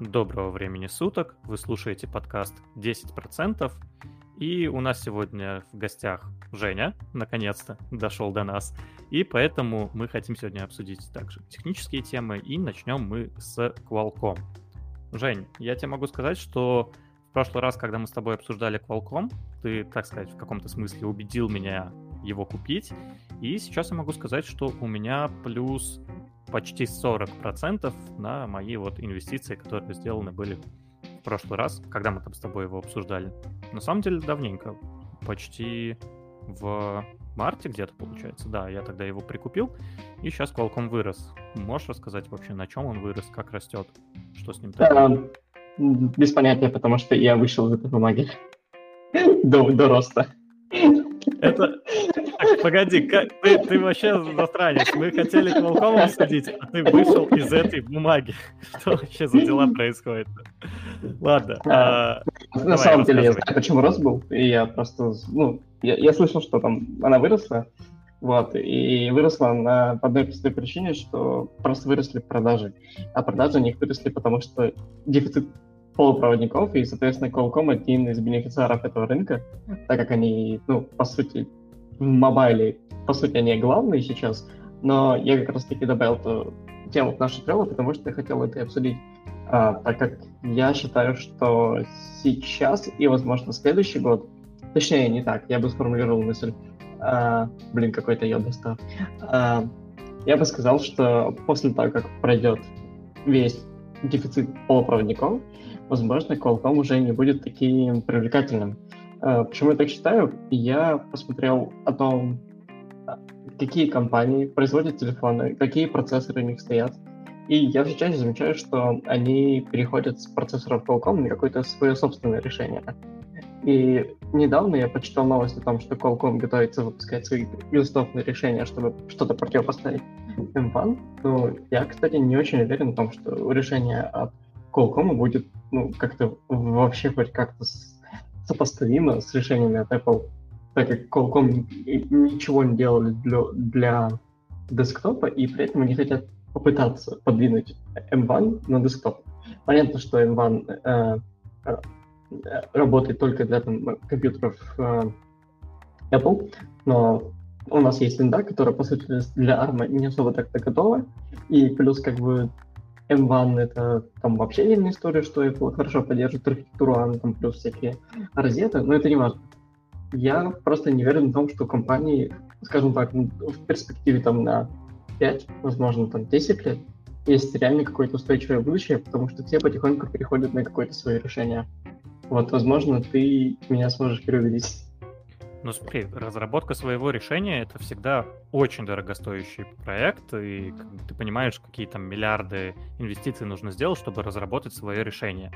Доброго времени суток. Вы слушаете подкаст 10%. И у нас сегодня в гостях Женя, наконец-то, дошел до нас. И поэтому мы хотим сегодня обсудить также технические темы. И начнем мы с Qualcomm. Жень, я тебе могу сказать, что в прошлый раз, когда мы с тобой обсуждали Qualcomm, ты, так сказать, в каком-то смысле убедил меня его купить. И сейчас я могу сказать, что у меня плюс почти 40% на мои вот инвестиции, которые сделаны были в прошлый раз, когда мы там с тобой его обсуждали. На самом деле давненько, почти в марте где-то получается, да, я тогда его прикупил, и сейчас Qualcomm вырос. Можешь рассказать вообще, на чем он вырос, как растет, что с ним такое? Без понятия, потому что я вышел из этой бумаги до, до роста. Это... Погоди, как... ты, ты вообще засранец. Мы хотели Qualcomm обсудить, а ты вышел из этой бумаги. Что вообще за дела происходят? Ладно. А, на давай, самом деле, я знаю, почему рост был, и я просто... Ну, я, я слышал, что там она выросла, вот, и выросла на, по одной простой причине, что просто выросли продажи. А продажи у них выросли, потому что дефицит полупроводников, и, соответственно, Qualcomm один из бенефициаров этого рынка, так как они, ну, по сути, мобайле, по сути, они главные сейчас, но я как раз-таки добавил эту тему в нашу треллу, потому что я хотел это обсудить, а, так как я считаю, что сейчас и, возможно, следующий год, точнее, не так, я бы сформулировал мысль, а, блин, какой-то я достал, а, я бы сказал, что после того, как пройдет весь дефицит полупроводников, возможно, Qualcomm уже не будет таким привлекательным. Э, почему я так считаю? Я посмотрел о том, какие компании производят телефоны, какие процессоры у них стоят. И я все чаще замечаю, что они переходят с процессоров Qualcomm на какое-то свое собственное решение. И недавно я почитал новость о том, что Qualcomm готовится выпускать свои безусловные решения, чтобы что-то противопоставить M1. Но я, кстати, не очень уверен в том, что решение от Qualcomm будет ну, как-то вообще хоть как-то сопоставимо с решениями от Apple, так как Qualcomm ничего не делали для, для десктопа, и при этом они хотят попытаться подвинуть M1 на десктоп. Понятно, что M1 э, работает только для там, компьютеров э, Apple, но у нас есть винда, которая, по сути, для ARM не особо так-то готова, и плюс как бы M1 это там вообще отдельная история, что Apple хорошо поддерживает архитектуру ARM, там плюс всякие розеты, но это не важно. Я просто не уверен в том, что компании, скажем так, в перспективе там на 5, возможно, там 10 лет, есть реально какое-то устойчивое будущее, потому что все потихоньку переходят на какое-то свое решение. Вот, возможно, ты меня сможешь переубедить. Ну смотри, разработка своего решения это всегда очень дорогостоящий проект, и ты понимаешь, какие там миллиарды инвестиций нужно сделать, чтобы разработать свое решение.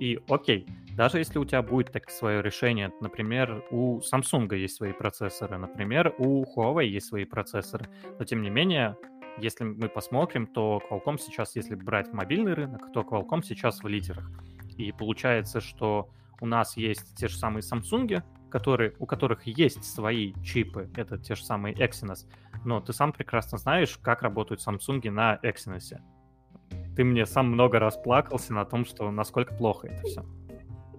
И окей, даже если у тебя будет так свое решение, например, у Samsung есть свои процессоры, например, у Huawei есть свои процессоры, но тем не менее, если мы посмотрим, то Qualcomm сейчас, если брать мобильный рынок, то Qualcomm сейчас в лидерах. И получается, что у нас есть те же самые Samsung, которые, у которых есть свои чипы, это те же самые Exynos, но ты сам прекрасно знаешь, как работают Samsung на Exynos. Ты мне сам много раз плакался на том, что насколько плохо это все.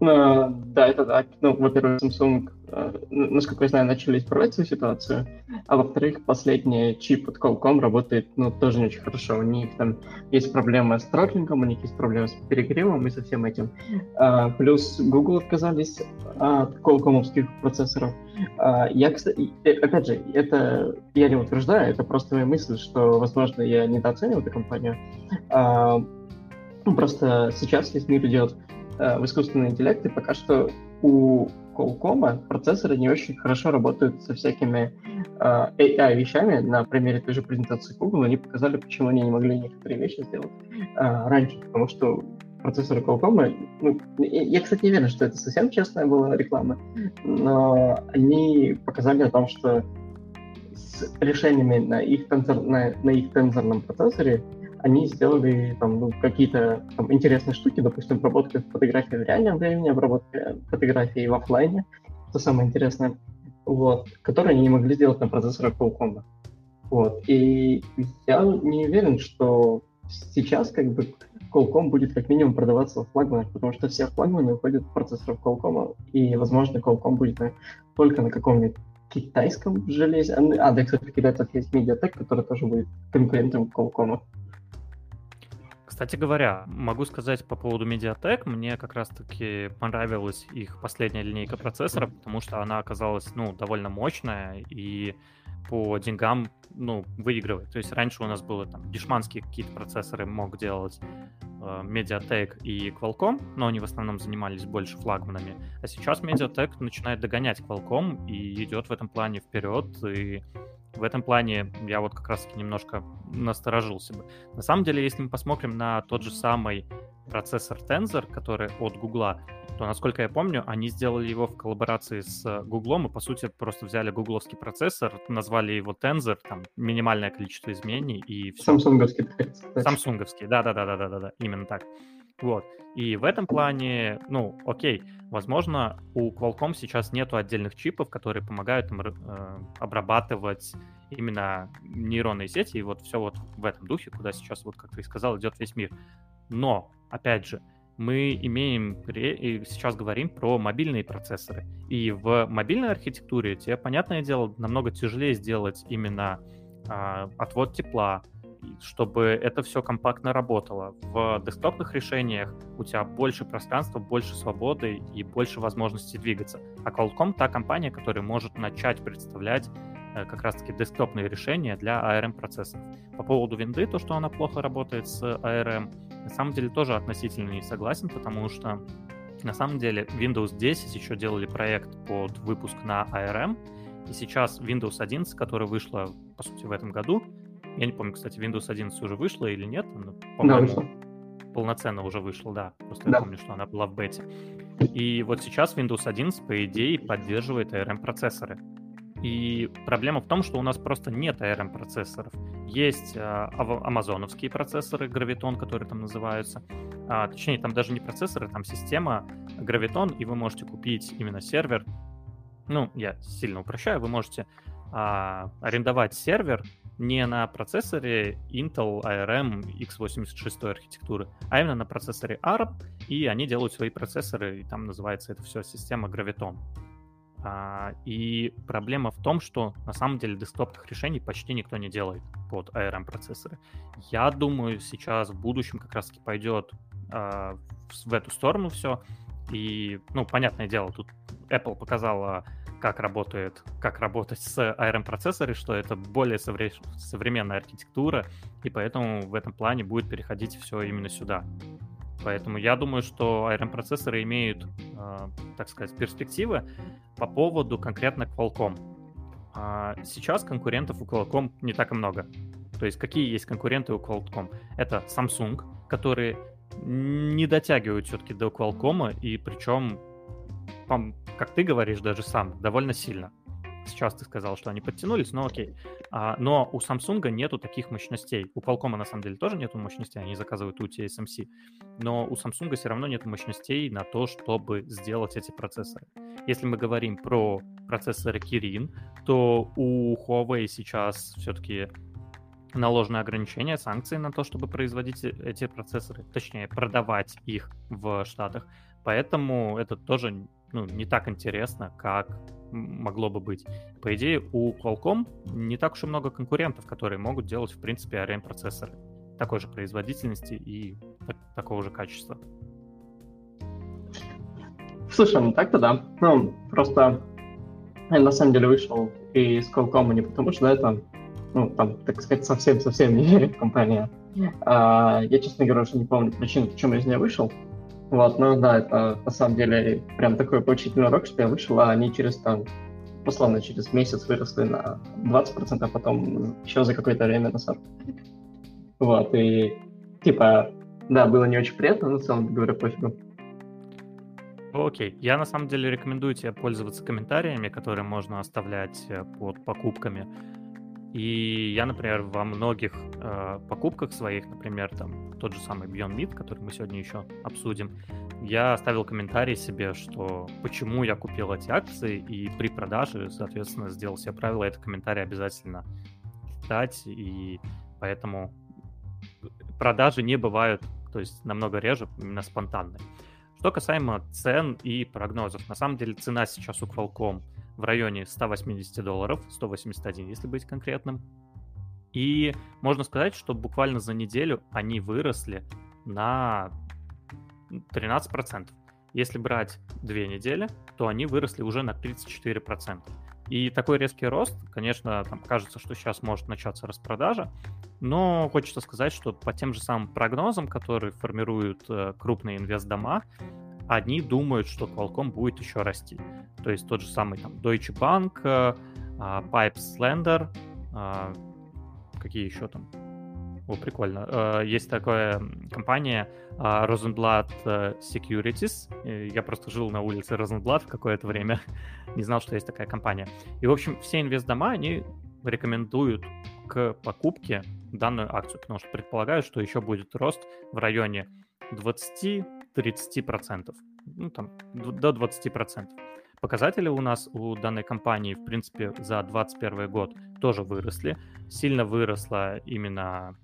Uh, да, это так. Ну, во-первых, Samsung Э, насколько я знаю, начали исправлять свою ситуацию, а во-вторых, последний чип от Qualcomm работает, ну, тоже не очень хорошо. У них там есть проблемы с тротлингом, у них есть проблемы с перегревом и со всем этим. А, плюс Google отказались от Qualcomm процессоров. А, я, кстати, опять же, это я не утверждаю, это просто моя мысль, что, возможно, я недооцениваю эту компанию. А, просто сейчас весь мир идет э, в искусственный интеллект, и пока что у Qualcomm процессоры не очень хорошо работают со всякими uh, AI вещами. На примере той же презентации Google они показали, почему они не могли некоторые вещи сделать uh, раньше, потому что процессоры Qualcomm, ну, я, кстати, не уверен, что это совсем честная была реклама, но они показали о том, что с решениями на их, тензор, на, на их тензорном процессоре они сделали там, ну, какие-то там, интересные штуки, допустим, обработка фотографий в реальном времени, обработка фотографий в офлайне, это самое интересное, вот, которые они не могли сделать на процессорах Qualcomm. Вот. И я не уверен, что сейчас как бы Qualcomm будет как минимум продаваться в флагманах, потому что все флагманы уходят в процессоров Qualcomm, и, возможно, Qualcomm будет на, только на каком-нибудь китайском железе. А, а, да, кстати, в китайцев есть Mediatek, который тоже будет конкурентом Qualcomm. Кстати говоря, могу сказать по поводу Mediatek, мне как раз-таки понравилась их последняя линейка процессоров, потому что она оказалась, ну, довольно мощная и по деньгам, ну, выигрывает. То есть раньше у нас было там дешманские какие-то процессоры мог делать э, Mediatek и Qualcomm, но они в основном занимались больше флагманами. А сейчас Mediatek начинает догонять Qualcomm и идет в этом плане вперед, и в этом плане я вот как раз-таки немножко насторожился бы. На самом деле, если мы посмотрим на тот же самый процессор Tensor, который от Гугла, то, насколько я помню, они сделали его в коллаборации с Гуглом и, по сути, просто взяли гугловский процессор, назвали его Tensor, там минимальное количество изменений и все. Самсунговский. Самсунговский, да-да-да-да-да-да, именно так. Вот. И в этом плане, ну, окей, возможно, у Qualcomm сейчас нету отдельных чипов, которые помогают им э, обрабатывать именно нейронные сети, и вот все вот в этом духе, куда сейчас, вот как ты сказал, идет весь мир. Но, опять же, мы имеем сейчас говорим про мобильные процессоры. И в мобильной архитектуре тебе, понятное дело, намного тяжелее сделать именно а, отвод тепла, чтобы это все компактно работало. В десктопных решениях у тебя больше пространства, больше свободы и больше возможностей двигаться. А Qualcomm та компания, которая может начать представлять э, как раз-таки десктопные решения для ARM-процессоров. По поводу винды, то, что она плохо работает с ARM, на самом деле тоже относительно не согласен, потому что на самом деле Windows 10 еще делали проект под выпуск на ARM, и сейчас Windows 11, которая вышла, по сути, в этом году, я не помню, кстати, Windows 11 уже вышла или нет. Да, вышла. Полноценно уже вышла, да. Просто да. я помню, что она была в бете. И вот сейчас Windows 11, по идее, поддерживает ARM-процессоры. И проблема в том, что у нас просто нет ARM-процессоров. Есть а, амазоновские процессоры, Graviton, которые там называются. А, точнее, там даже не процессоры, там система Graviton, и вы можете купить именно сервер. Ну, я сильно упрощаю, вы можете а, арендовать сервер не на процессоре Intel ARM x86 архитектуры, а именно на процессоре ARM, и они делают свои процессоры, и там называется это все система Graviton. А, и проблема в том, что на самом деле десктопных решений почти никто не делает под ARM процессоры. Я думаю, сейчас в будущем как раз-таки пойдет а, в эту сторону все. И, ну, понятное дело, тут Apple показала как работает, как работать с ARM-процессором, что это более совре- современная архитектура, и поэтому в этом плане будет переходить все именно сюда. Поэтому я думаю, что ARM-процессоры имеют, э, так сказать, перспективы по поводу конкретно Qualcomm. А сейчас конкурентов у Qualcomm не так и много. То есть какие есть конкуренты у Qualcomm? Это Samsung, которые не дотягивают все-таки до Qualcomm, и причем как ты говоришь, даже сам, довольно сильно. Сейчас ты сказал, что они подтянулись, но окей. А, но у Samsung нету таких мощностей. У Qualcomm на самом деле тоже нету мощностей, они заказывают у TSMC. Но у Samsung все равно нет мощностей на то, чтобы сделать эти процессоры. Если мы говорим про процессоры Kirin, то у Huawei сейчас все-таки наложены ограничения, санкции на то, чтобы производить э, эти процессоры, точнее, продавать их в Штатах. Поэтому это тоже ну, не так интересно, как могло бы быть. По идее, у Qualcomm не так уж и много конкурентов, которые могут делать, в принципе, ARM-процессоры такой же производительности и так, такого же качества. Слушай, ну так-то да. Ну, просто я на самом деле вышел из Qualcomm не потому, что это, ну, там, так сказать, совсем-совсем не компания. А, я, честно говоря, уже не помню причину, почему я из нее вышел. Вот, ну да, это на самом деле прям такой поучительный урок, что я вышел, а они через там, условно, через месяц выросли на 20%, а потом еще за какое-то время на 40%. Вот, и типа, да, было не очень приятно, но в целом говоря, пофигу. Окей, я на самом деле рекомендую тебе пользоваться комментариями, которые можно оставлять э, под покупками. И я, например, во многих э, покупках своих, например, там тот же самый Beyond Meat, который мы сегодня еще обсудим, я оставил комментарий себе, что почему я купил эти акции, и при продаже, соответственно, сделал себе правило это комментарий обязательно читать, и поэтому продажи не бывают то есть намного реже, именно спонтанные. Что касаемо цен и прогнозов, на самом деле цена сейчас у Qualcomm в районе 180 долларов, 181, если быть конкретным. И можно сказать, что буквально за неделю они выросли на 13%. Если брать две недели, то они выросли уже на 34%. И такой резкий рост, конечно, там кажется, что сейчас может начаться распродажа, но хочется сказать, что по тем же самым прогнозам, которые формируют э, крупные инвестдома, они думают, что Qualcomm будет еще расти. То есть тот же самый там Deutsche Bank, э, э, Pipes Lender, э, какие еще там о, прикольно. Э, есть такая компания а, Rosenblatt э, Securities. Я просто жил на улице Rosenblatt в какое-то время. Не знал, что есть такая компания. И, в общем, все инвестдома, они рекомендуют к покупке данную акцию, потому что предполагают, что еще будет рост в районе 20-30%. Ну, там, до 20%. Показатели у нас у данной компании, в принципе, за 2021 год тоже выросли. Сильно выросла именно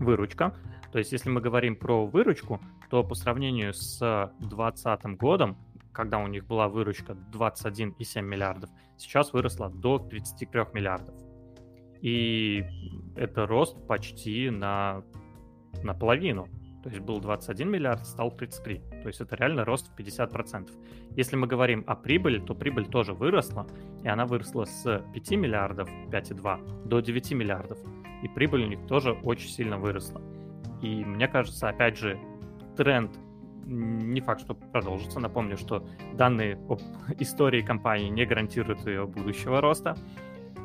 выручка. То есть, если мы говорим про выручку, то по сравнению с 2020 годом, когда у них была выручка 21,7 миллиардов, сейчас выросла до 33 миллиардов. И это рост почти на наполовину. То есть был 21 миллиард, стал 33. То есть это реально рост в 50%. Если мы говорим о прибыли, то прибыль тоже выросла, и она выросла с 5 миллиардов, 5,2, до 9 миллиардов. И прибыль у них тоже очень сильно выросла. И мне кажется, опять же, тренд не факт, что продолжится. Напомню, что данные об истории компании не гарантируют ее будущего роста.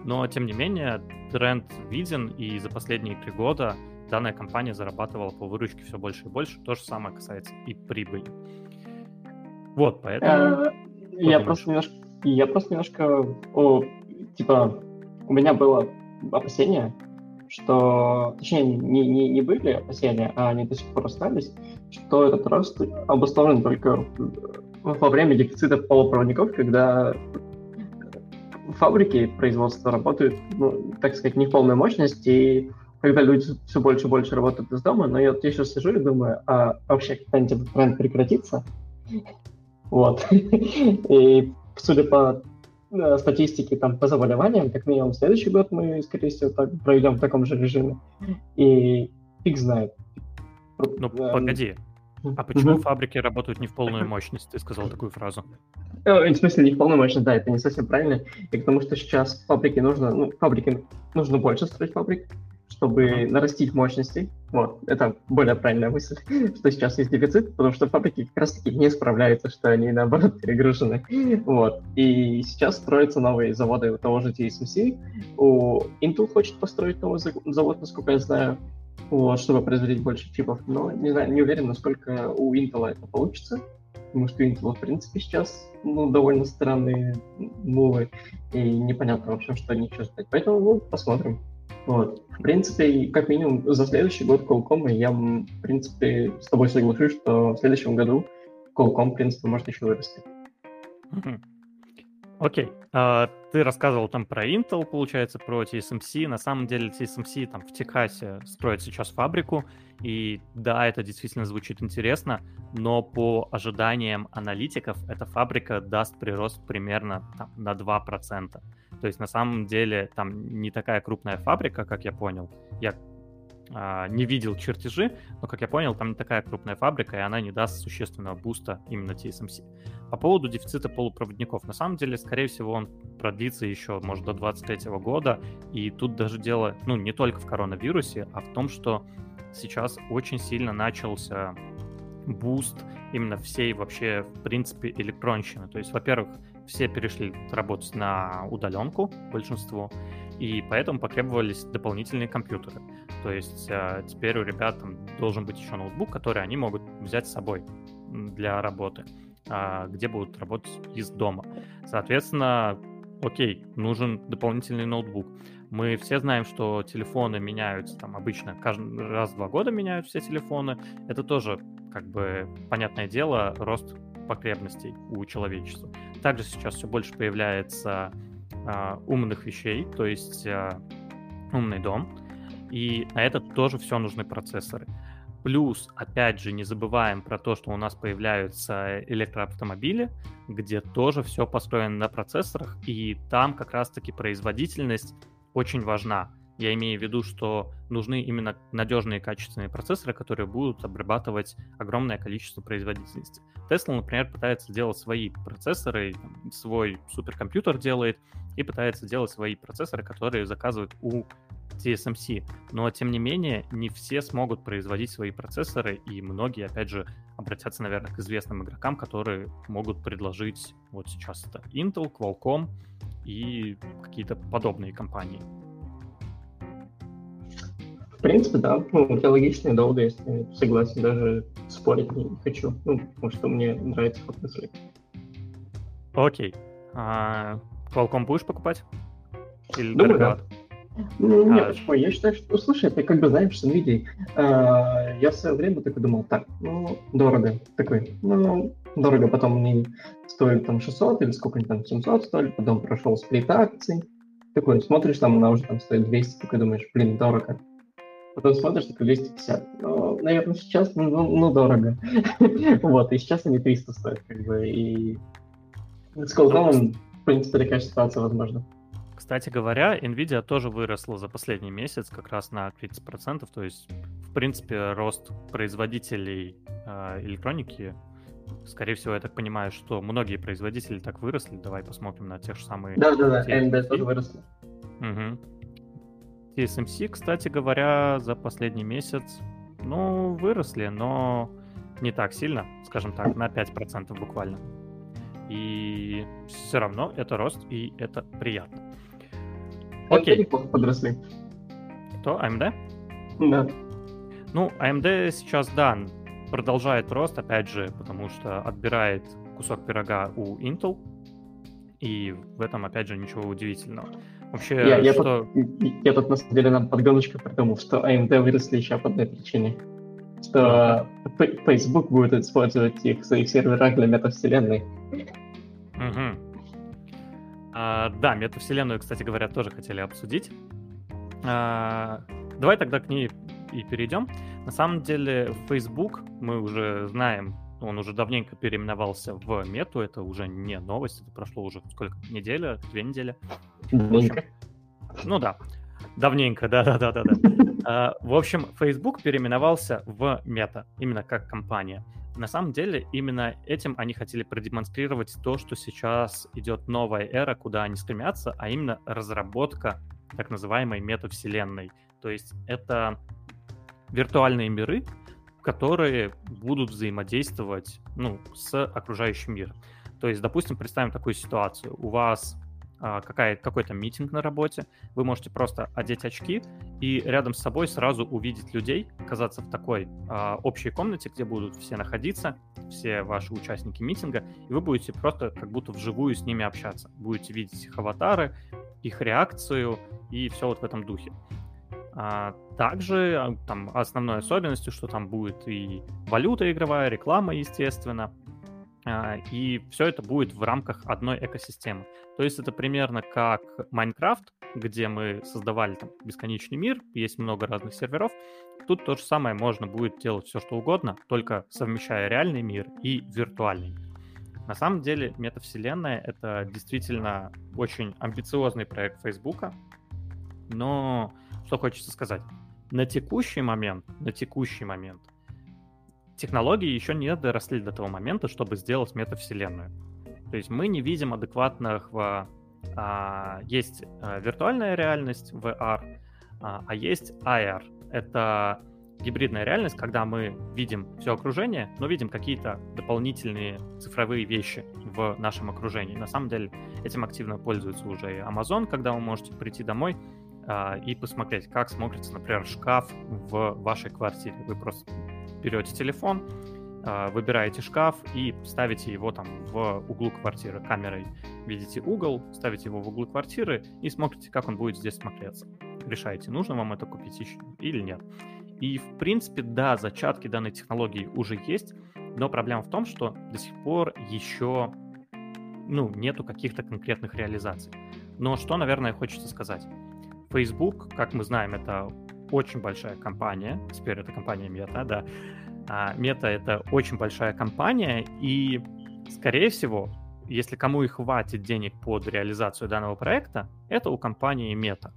Но, тем не менее, тренд виден, и за последние три года данная компания зарабатывала по выручке все больше и больше. То же самое касается и прибыли. Вот, поэтому... Э, я просто немножко... Я просто немножко... О, типа, у меня было опасение, что... Точнее, не, не, не были опасения, а они до сих пор остались, что этот рост обусловлен только во время дефицита полупроводников, когда фабрики производства работают, ну, так сказать, не в полной мощности, и когда люди все больше и больше работают из дома, но я, вот, я сейчас сижу и думаю, а вообще когда-нибудь этот тренд прекратится? Вот. И судя по э, статистике там по заболеваниям, как минимум следующий год мы, скорее всего, так пройдем в таком же режиме. И фиг знает. Ну, погоди. А почему фабрики работают не в полную мощность? Ты сказал такую фразу. Э, в смысле, не в полную мощность, да, это не совсем правильно. И потому что сейчас фабрике нужно, ну, фабрике нужно больше строить фабрик, чтобы нарастить мощности. Вот, это более правильная мысль, что сейчас есть дефицит, потому что фабрики как раз-таки не справляются, что они, наоборот, перегружены. Вот, и сейчас строятся новые заводы у того же TSMC. У Intel хочет построить новый завод, насколько я знаю, вот, чтобы производить больше чипов. Но не знаю, не уверен, насколько у Intel это получится. Потому что Intel, в принципе, сейчас ну, довольно странные мувы, и непонятно, в общем, что они ждать. Поэтому ну, посмотрим. Вот. В принципе, как минимум за следующий год Qualcomm я, в принципе, с тобой соглашусь, что в следующем году Qualcomm, в принципе, может еще вырасти. Окей. Okay. Uh, ты рассказывал там про Intel, получается, про TSMC. На самом деле TSMC там в Техасе строит сейчас фабрику, и да, это действительно звучит интересно, но по ожиданиям аналитиков эта фабрика даст прирост примерно там, на 2%. То есть на самом деле там не такая крупная фабрика, как я понял. Я а, не видел чертежи, но, как я понял, там не такая крупная фабрика, и она не даст существенного буста именно TSMC. По поводу дефицита полупроводников, на самом деле, скорее всего, он продлится еще, может, до 2023 года, и тут даже дело, ну, не только в коронавирусе, а в том, что сейчас очень сильно начался буст именно всей вообще, в принципе, электронщины. То есть, во-первых, все перешли работать на удаленку, большинство, и поэтому потребовались дополнительные компьютеры. То есть э, теперь у ребят там должен быть еще ноутбук, который они могут взять с собой для работы, э, где будут работать из дома. Соответственно, окей, нужен дополнительный ноутбук. Мы все знаем, что телефоны меняются там обычно каждый раз в два года меняют все телефоны. Это тоже как бы понятное дело рост потребностей у человечества. Также сейчас все больше появляется э, умных вещей, то есть э, умный дом, и на это тоже все нужны процессоры. Плюс, опять же, не забываем про то, что у нас появляются электроавтомобили, где тоже все построено на процессорах, и там как раз-таки производительность очень важна. Я имею в виду, что нужны именно надежные качественные процессоры, которые будут обрабатывать огромное количество производительности. Tesla, например, пытается делать свои процессоры, свой суперкомпьютер делает и пытается делать свои процессоры, которые заказывают у TSMC. Но, тем не менее, не все смогут производить свои процессоры, и многие, опять же, обратятся, наверное, к известным игрокам, которые могут предложить вот сейчас это Intel, Qualcomm и какие-то подобные компании. В принципе, да. Ну, это логично и долго, если согласен, даже спорить не хочу. Ну, потому что мне нравится ход мысли. Окей. А, Qualcomm будешь покупать? Или Думаю, да. Ну, а... нет, почему? Я считаю, что, слушай, ты как бы знаешь, с NVIDIA. Э, я в свое время такой думал, так, ну, дорого. Такой, ну, дорого, потом мне стоит там 600 или сколько-нибудь там 700 стоили, потом прошел сплит акций. Такой, смотришь, там она уже там стоит 200, такой думаешь, блин, дорого. Потом смотришь, такой 250. Ну, наверное, сейчас, ну, ну, ну дорого. вот, и сейчас они 300 стоят, как бы, и с Qualcomm, в принципе, такая ситуация возможна. Кстати говоря, Nvidia тоже выросла за последний месяц как раз на 30%, то есть, в принципе, рост производителей э, электроники, скорее всего, я так понимаю, что многие производители так выросли. Давай посмотрим на тех же самые... Да-да-да, AMD тоже выросла. Угу. TSMC, кстати говоря, за последний месяц, ну, выросли, но не так сильно, скажем так, на 5% буквально. И все равно это рост, и это приятно. Окей. неплохо подросли. Кто? AMD? Да. Ну, AMD сейчас, да, продолжает рост, опять же, потому что отбирает кусок пирога у Intel, и в этом, опять же, ничего удивительного. Вообще, я, я, что... тут, я тут, на самом деле, нам подгоночку придумал, что AMD выросли еще по одной причине. Что uh-huh. Facebook будет использовать их в своих серверах для метавселенной. Угу. А, да, метавселенную, кстати говоря, тоже хотели обсудить. А, давай тогда к ней и перейдем. На самом деле, Facebook, мы уже знаем, он уже давненько переименовался в Мету, это уже не новость, это прошло уже сколько, неделя, две недели. Давненько. Ну да, давненько, да-да-да-да. А, в общем, Facebook переименовался в Мета, именно как компания. На самом деле, именно этим они хотели продемонстрировать то, что сейчас идет новая эра, куда они стремятся, а именно разработка так называемой метавселенной. То есть это виртуальные миры, которые будут взаимодействовать ну, с окружающим миром. То есть, допустим, представим такую ситуацию. У вас какая, какой-то митинг на работе, вы можете просто одеть очки и рядом с собой сразу увидеть людей, оказаться в такой а, общей комнате, где будут все находиться, все ваши участники митинга, и вы будете просто как будто вживую с ними общаться. Будете видеть их аватары, их реакцию и все вот в этом духе. А, также а, там основной особенностью, что там будет и валюта игровая, реклама, естественно, а, и все это будет в рамках одной экосистемы. То есть это примерно как Майнкрафт, где мы создавали там бесконечный мир, есть много разных серверов. Тут то же самое можно будет делать все, что угодно, только совмещая реальный мир и виртуальный. На самом деле, метавселенная — это действительно очень амбициозный проект Фейсбука, но что хочется сказать? На текущий момент, на текущий момент технологии еще не доросли до того момента, чтобы сделать метавселенную. То есть мы не видим адекватных... А, есть а, виртуальная реальность, VR, а, а есть AR. Это гибридная реальность, когда мы видим все окружение, но видим какие-то дополнительные цифровые вещи в нашем окружении. На самом деле этим активно пользуется уже и Amazon, когда вы можете прийти домой а, и посмотреть, как смотрится, например, шкаф в вашей квартире. Вы просто берете телефон, а, выбираете шкаф и ставите его там в углу квартиры камерой. Видите угол, ставите его в углу квартиры и смотрите, как он будет здесь смотреться. Решаете, нужно вам это купить еще или нет. И, в принципе, да, зачатки данной технологии уже есть, но проблема в том, что до сих пор еще ну, нету каких-то конкретных реализаций. Но что, наверное, хочется сказать. Facebook, как мы знаем, это очень большая компания. Теперь это компания Мета, да. А Мета — это очень большая компания, и, скорее всего, если кому и хватит денег под реализацию данного проекта, это у компании Мета.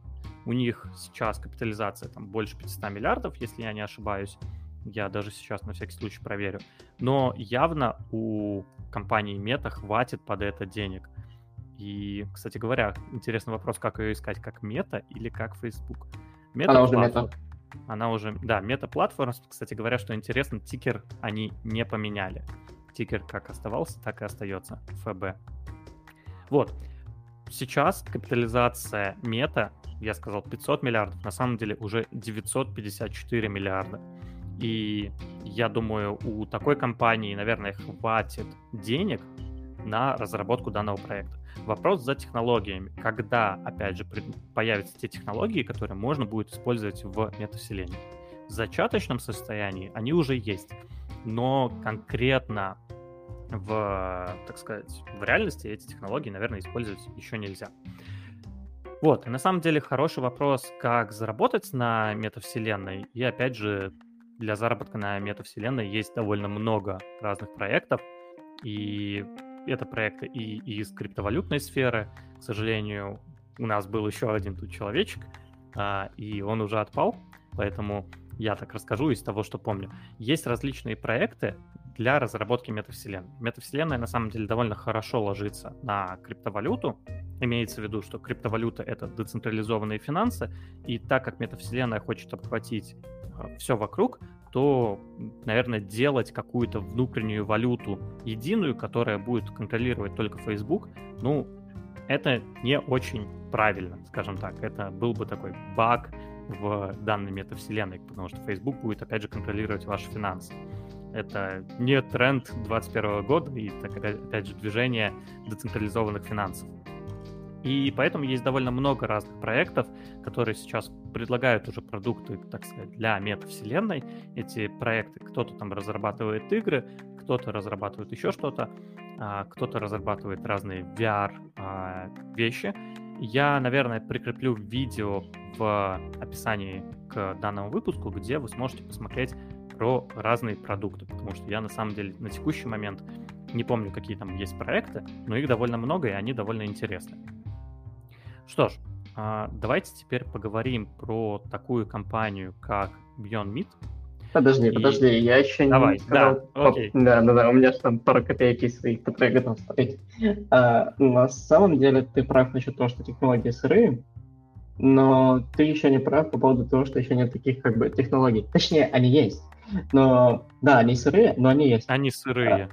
У них сейчас капитализация там больше 500 миллиардов, если я не ошибаюсь. Я даже сейчас на всякий случай проверю. Но явно у компании Мета хватит под это денег. И, кстати говоря, интересный вопрос, как ее искать, как мета или как Facebook. Мета Она уже мета. Она уже, да, мета-платформа. Кстати говоря, что интересно, тикер они не поменяли. Тикер как оставался, так и остается. ФБ. Вот. Сейчас капитализация мета, я сказал 500 миллиардов, на самом деле уже 954 миллиарда. И я думаю, у такой компании, наверное, хватит денег на разработку данного проекта. Вопрос за технологиями. Когда, опять же, появятся те технологии, которые можно будет использовать в метавселенной? В зачаточном состоянии они уже есть, но конкретно в, так сказать, в реальности эти технологии, наверное, использовать еще нельзя. Вот, и на самом деле хороший вопрос, как заработать на метавселенной. И опять же, для заработка на метавселенной есть довольно много разных проектов. И это проекты и, и из криптовалютной сферы. К сожалению, у нас был еще один тут человечек, а, и он уже отпал, поэтому я так расскажу из того, что помню. Есть различные проекты для разработки метавселенной. Метавселенная на самом деле довольно хорошо ложится на криптовалюту. Имеется в виду, что криптовалюта — это децентрализованные финансы, и так как метавселенная хочет обхватить а, все вокруг, то, наверное, делать какую-то внутреннюю валюту единую, которая будет контролировать только Facebook, ну, это не очень правильно, скажем так. Это был бы такой баг в данной метавселенной, потому что Facebook будет, опять же, контролировать ваши финансы. Это не тренд 2021 года и, так, опять же, движение децентрализованных финансов. И поэтому есть довольно много разных проектов, которые сейчас предлагают уже продукты, так сказать, для метавселенной. Эти проекты, кто-то там разрабатывает игры, кто-то разрабатывает еще что-то, а, кто-то разрабатывает разные VR а, вещи. Я, наверное, прикреплю видео в описании к данному выпуску, где вы сможете посмотреть про разные продукты, потому что я на самом деле на текущий момент не помню, какие там есть проекты, но их довольно много, и они довольно интересны. Что ж, а, давайте теперь поговорим про такую компанию, как Beyond Meat. Подожди, и... подожди, я еще Давай, не сказал. Да, окей. да, да, да, у меня же там пару копеек из своих, которые я готов ставить. А, на самом деле ты прав насчет того, что технологии сырые, но ты еще не прав по поводу того, что еще нет таких как бы технологий. Точнее, они есть. Но да, они сырые, но они есть. Они сырые.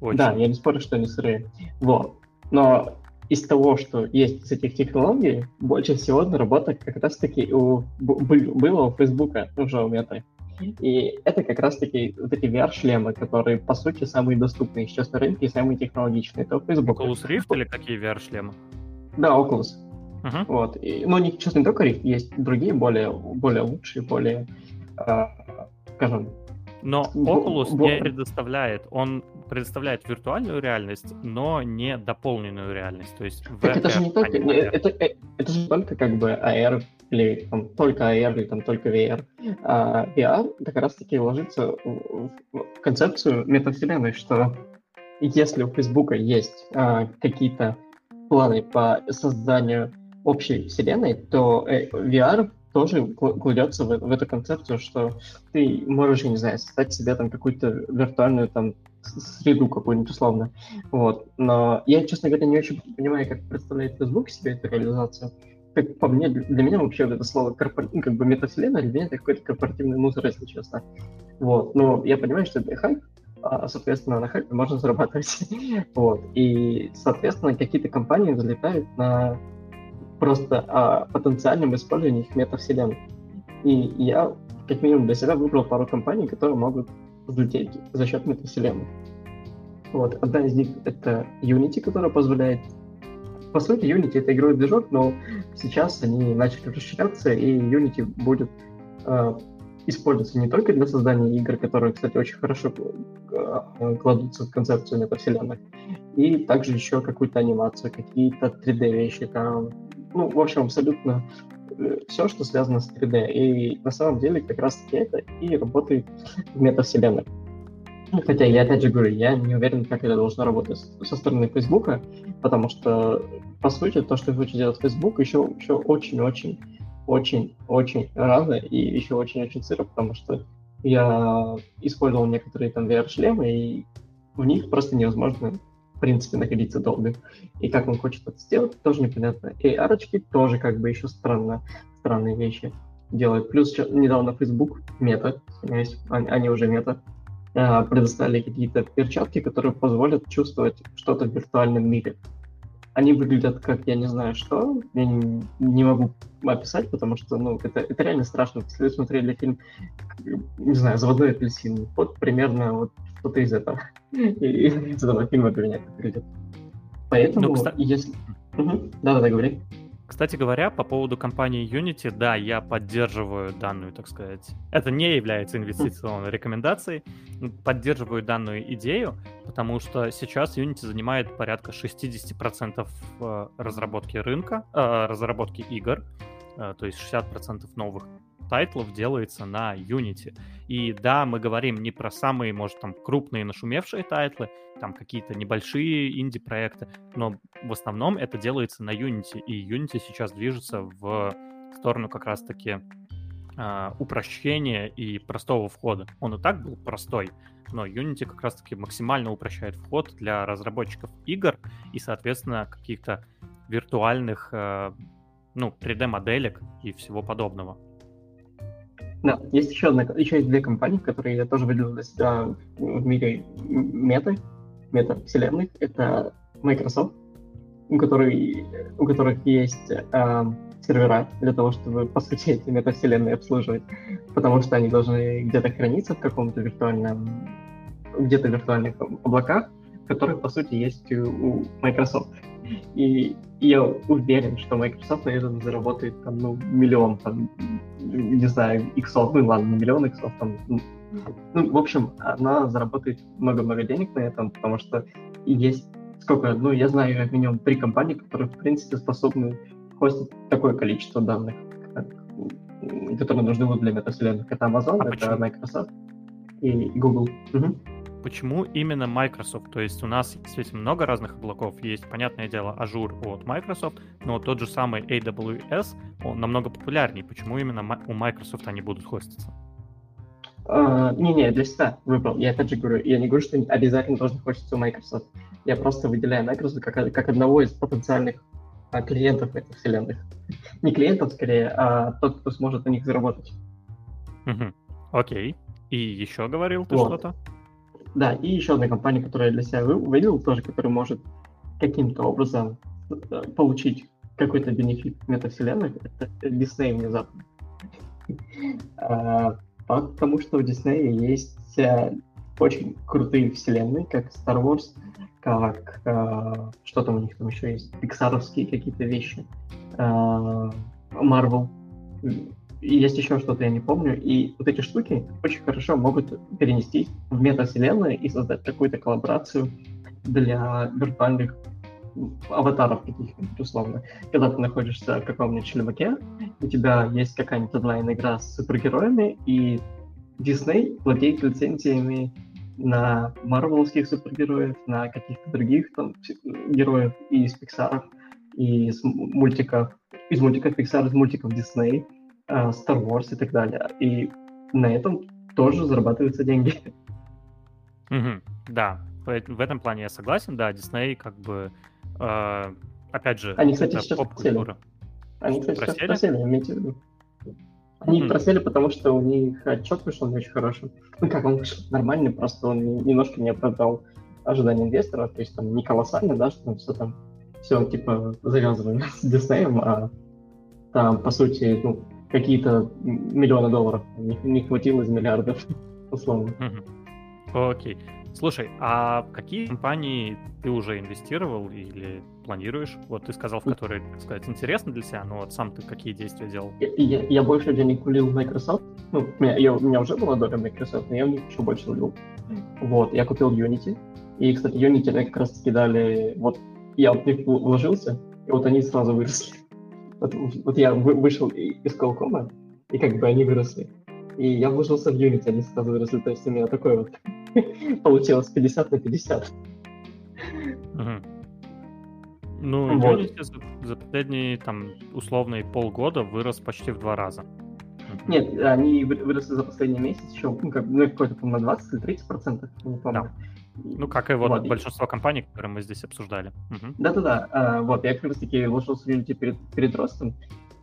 А, да, я не спорю, что они сырые. Вот. Но из того, что есть из этих технологий, больше всего наработок как раз-таки у, было у Фейсбука, уже у Мета. И это как раз-таки вот эти VR-шлемы, которые, по сути, самые доступные сейчас на рынке и самые технологичные. Это у Facebook. Oculus Rift или какие VR-шлемы? Да, Oculus. Uh-huh. Вот. И, ну, не, сейчас не только Rift, есть другие более, более лучшие, более, э, скажем, но Oculus не предоставляет, он предоставляет виртуальную реальность, но не дополненную реальность. То есть так это же не только, это, это, это же только как бы AR или там, только AR или там только VR. А VR как раз таки ложится в, в концепцию метавселенной, что если у Фейсбука есть а, какие-то планы по созданию общей вселенной, то э, VR тоже кладется в, в эту концепцию, что ты можешь, я не знаю, создать себе там какую-то виртуальную там среду какую-нибудь условно. Вот. Но я, честно говоря, не очень понимаю, как представляет Facebook себе эту реализацию. Как по мне, для меня вообще вот это слово корпоратив, ну, как бы метавселенная, для меня это какой-то корпоративный мусор, если честно. Вот. Но я понимаю, что это хайп, а, соответственно, на хайпе можно зарабатывать. вот. И, соответственно, какие-то компании залетают на просто о потенциальном использовании их метавселенной. И я, как минимум, для себя выбрал пару компаний, которые могут взлететь за счет метавселенной. Вот. Одна из них — это Unity, которая позволяет... По сути, Unity — это игровой движок, но сейчас они начали расширяться, и Unity будет э, использоваться не только для создания игр, которые, кстати, очень хорошо э, кладутся в концепцию метавселенных, и также еще какую-то анимацию, какие-то 3D-вещи, там, ну, в общем, абсолютно все, что связано с 3D. И на самом деле как раз-таки это и работает в метавселенной. Хотя я опять же говорю, я не уверен, как это должно работать со стороны Фейсбука, потому что, по сути, то, что хочет делать Facebook, еще, еще очень-очень, очень-очень рано и еще очень-очень сыро, потому что я использовал некоторые там VR-шлемы, и в них просто невозможно, в принципе, находиться долго. И как он хочет это сделать, тоже непонятно. И арочки тоже как бы еще странно, странные вещи делают. Плюс недавно Facebook, мета, они уже мета, а, предоставили какие-то перчатки, которые позволят чувствовать что-то в виртуальном мире. Они выглядят как, я не знаю что, я не, не могу описать, потому что, ну, это, это реально страшно. Если вы смотрели фильм, не знаю, «Заводной апельсин», вот примерно вот что-то из этого. Из этого фильма для меня это выглядит. Поэтому, ну, кстати... если... Да-да-да, говори. Кстати говоря, по поводу компании Unity, да, я поддерживаю данную, так сказать, это не является инвестиционной рекомендацией, поддерживаю данную идею, потому что сейчас Unity занимает порядка 60% э, разработки рынка, э, разработки игр, э, то есть 60% новых тайтлов делается на Unity. И да, мы говорим не про самые, может, там, крупные нашумевшие тайтлы, там какие-то небольшие инди-проекты, но в основном это делается на Unity, и Unity сейчас движется в сторону как раз-таки э, упрощения и простого входа. Он и так был простой, но Unity как раз-таки максимально упрощает вход для разработчиков игр и, соответственно, каких-то виртуальных, э, ну, 3D-моделек и всего подобного. Да, есть еще одна, еще есть две компании, которые тоже выделил для себя в мире меты, мета-вселенных. Это Microsoft, у, которой, у которых есть э, сервера для того, чтобы, по сути, эти метавселенные обслуживать, потому что они должны где-то храниться в каком-то виртуальном, где-то виртуальных облаках, которые, по сути, есть у Microsoft. И я уверен, что Microsoft на этом заработает там, ну, миллион, там, не знаю, иксов, ну ладно, не миллион иксов, там, ну, ну, в общем, она заработает много-много денег на этом, потому что есть сколько, ну, я знаю как минимум три компании, которые, в принципе, способны хостить такое количество данных, как, которые нужны будут для метавселенных. Это Amazon, а это почему? Microsoft и Google. Угу. Почему именно Microsoft? То есть у нас есть много разных облаков. Есть, понятное дело, Azure от Microsoft, но тот же самый AWS, он намного популярнее. Почему именно у Microsoft они будут хоститься? Uh, не-не, для себя выбрал. Я опять же говорю, я не говорю, что обязательно должен хоститься у Microsoft. Я просто выделяю Microsoft как, как одного из потенциальных а, клиентов этих вселенных. Не клиентов, скорее, а тот, кто сможет на них заработать. Окей. И еще говорил ты вот. что-то? Да, и еще одна компания, которую я для себя выделил, тоже, которая может каким-то образом э, получить какой-то бенефит метавселенных, это Disney внезапно. А, потому что у Disney есть э, очень крутые вселенные, как Star Wars, как э, что там у них там еще есть, пиксаровские какие-то вещи, Marvel, и есть еще что-то, я не помню. И вот эти штуки очень хорошо могут перенести в метавселенную и создать какую-то коллаборацию для виртуальных аватаров каких-нибудь, условно. Когда ты находишься в каком-нибудь шлемаке, у тебя есть какая-нибудь онлайн-игра с супергероями, и Disney владеет лицензиями на марвеловских супергероев, на каких-то других там героев и из Pixar, и из мультиков, из мультиков Pixar, из мультиков Э, Star Wars и так далее. И на этом тоже зарабатываются деньги. Угу, да, в этом плане я согласен, да, Дисней как бы, э, опять же, Они, кстати, сейчас просели. Они, кстати, просели? сейчас просели, имейте в виду. Они mm просели, потому что у них отчет вышел не очень хороший. Ну как, он вышел нормальный, просто он немножко не оправдал ожидания инвесторов, то есть там не колоссально, да, что все там, все типа завязываем с Диснеем, а там, по сути, ну, какие-то миллионы долларов. Не, не хватило из миллиардов, условно. Окей. Слушай, а какие компании ты уже инвестировал или планируешь? Вот ты сказал, в которые, так сказать, интересно для себя, но вот сам ты какие действия делал? Я, я, я больше денег улил в Microsoft. Ну, у меня, я, у меня уже была доля Microsoft, но я в них еще больше улил. Вот, я купил Unity. И, кстати, Unity мне как раз таки дали... Вот я в них вложился, и вот они сразу выросли. Вот, вот я вышел из Qualcomm, и как бы они выросли. И я вложился в Unity, они сразу выросли. То есть у меня такой вот получилось 50 на 50. Ну, вот. Unity за, за последние, там, условные полгода вырос почти в два раза. Нет, они выросли за последний месяц еще, ну, как, ну, какой-то, по-моему, на 20 или 30 процентов, не помню. Да. Ну, как и вот, вот большинство компаний, которые мы здесь обсуждали. Да-да-да, а, вот, я как раз-таки вложился в Unity перед, перед ростом,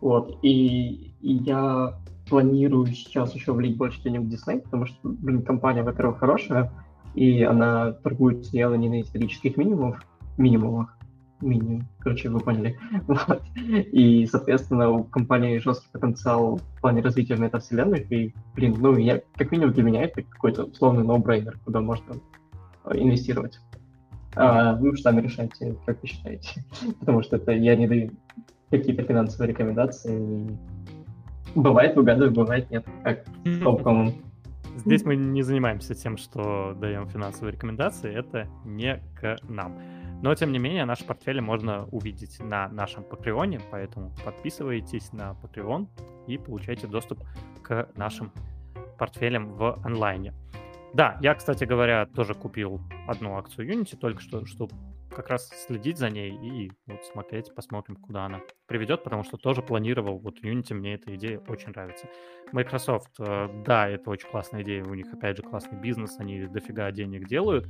вот, и, и я планирую сейчас еще влить больше денег в Disney, потому что, блин, компания, во-первых, хорошая, и она торгует сериалы не на исторических минимумах, минимумах, минимум, короче, вы поняли. Вот. И, соответственно, у компании жесткий потенциал в плане развития метавселенных, и, блин, ну, я, как минимум для меня это какой-то условный ноу-брейнер, куда можно инвестировать. А вы уж сами решайте, как вы считаете. Потому что это я не даю какие-то финансовые рекомендации. Бывает выгадываю, бывает нет, как с Топкомом. Здесь мы не занимаемся тем, что даем финансовые рекомендации, это не к нам. Но, тем не менее, наши портфели можно увидеть на нашем Патреоне, поэтому подписывайтесь на Patreon и получайте доступ к нашим портфелям в онлайне. Да, я, кстати говоря, тоже купил одну акцию Unity только что, чтобы как раз следить за ней и вот смотреть, посмотрим, куда она приведет, потому что тоже планировал, вот Unity мне эта идея очень нравится. Microsoft, э, да, это очень классная идея, у них опять же классный бизнес, они дофига денег делают,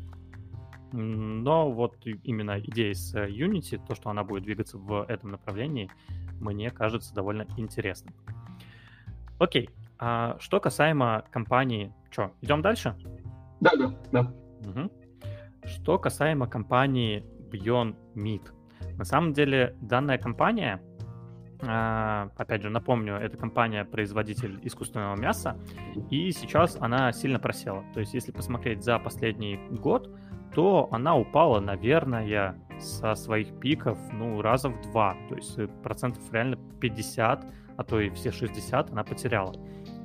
но вот именно идея с Unity, то, что она будет двигаться в этом направлении, мне кажется довольно интересным. Окей, а что касаемо компании... Что, идем дальше? Да, да, да. Угу. Что касаемо компании Beyond Meat. На самом деле, данная компания, а, опять же, напомню, это компания-производитель искусственного мяса, и сейчас она сильно просела. То есть, если посмотреть за последний год, то она упала, наверное, со своих пиков, ну, раза в два. То есть процентов реально 50, а то и все 60 она потеряла.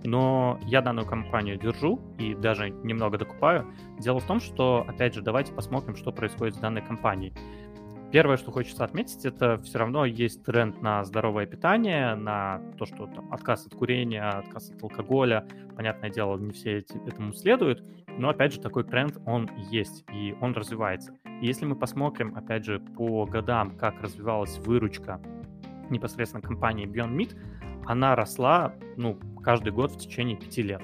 Но я данную компанию держу и даже немного докупаю. Дело в том, что, опять же, давайте посмотрим, что происходит с данной компанией. Первое, что хочется отметить, это все равно есть тренд на здоровое питание, на то, что там отказ от курения, отказ от алкоголя. Понятное дело, не все эти, этому следуют, но опять же такой тренд, он есть и он развивается. И если мы посмотрим, опять же, по годам, как развивалась выручка непосредственно компании Beyond Meat, она росла, ну, каждый год в течение пяти лет.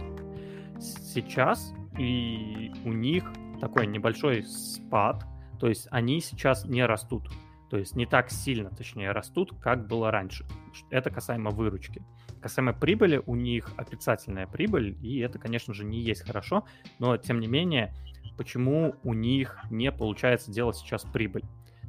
Сейчас и у них такой небольшой спад, то есть они сейчас не растут. То есть не так сильно, точнее, растут, как было раньше. Это касаемо выручки. Касаемо прибыли, у них отрицательная прибыль, и это, конечно же, не есть хорошо, но, тем не менее, почему у них не получается делать сейчас прибыль?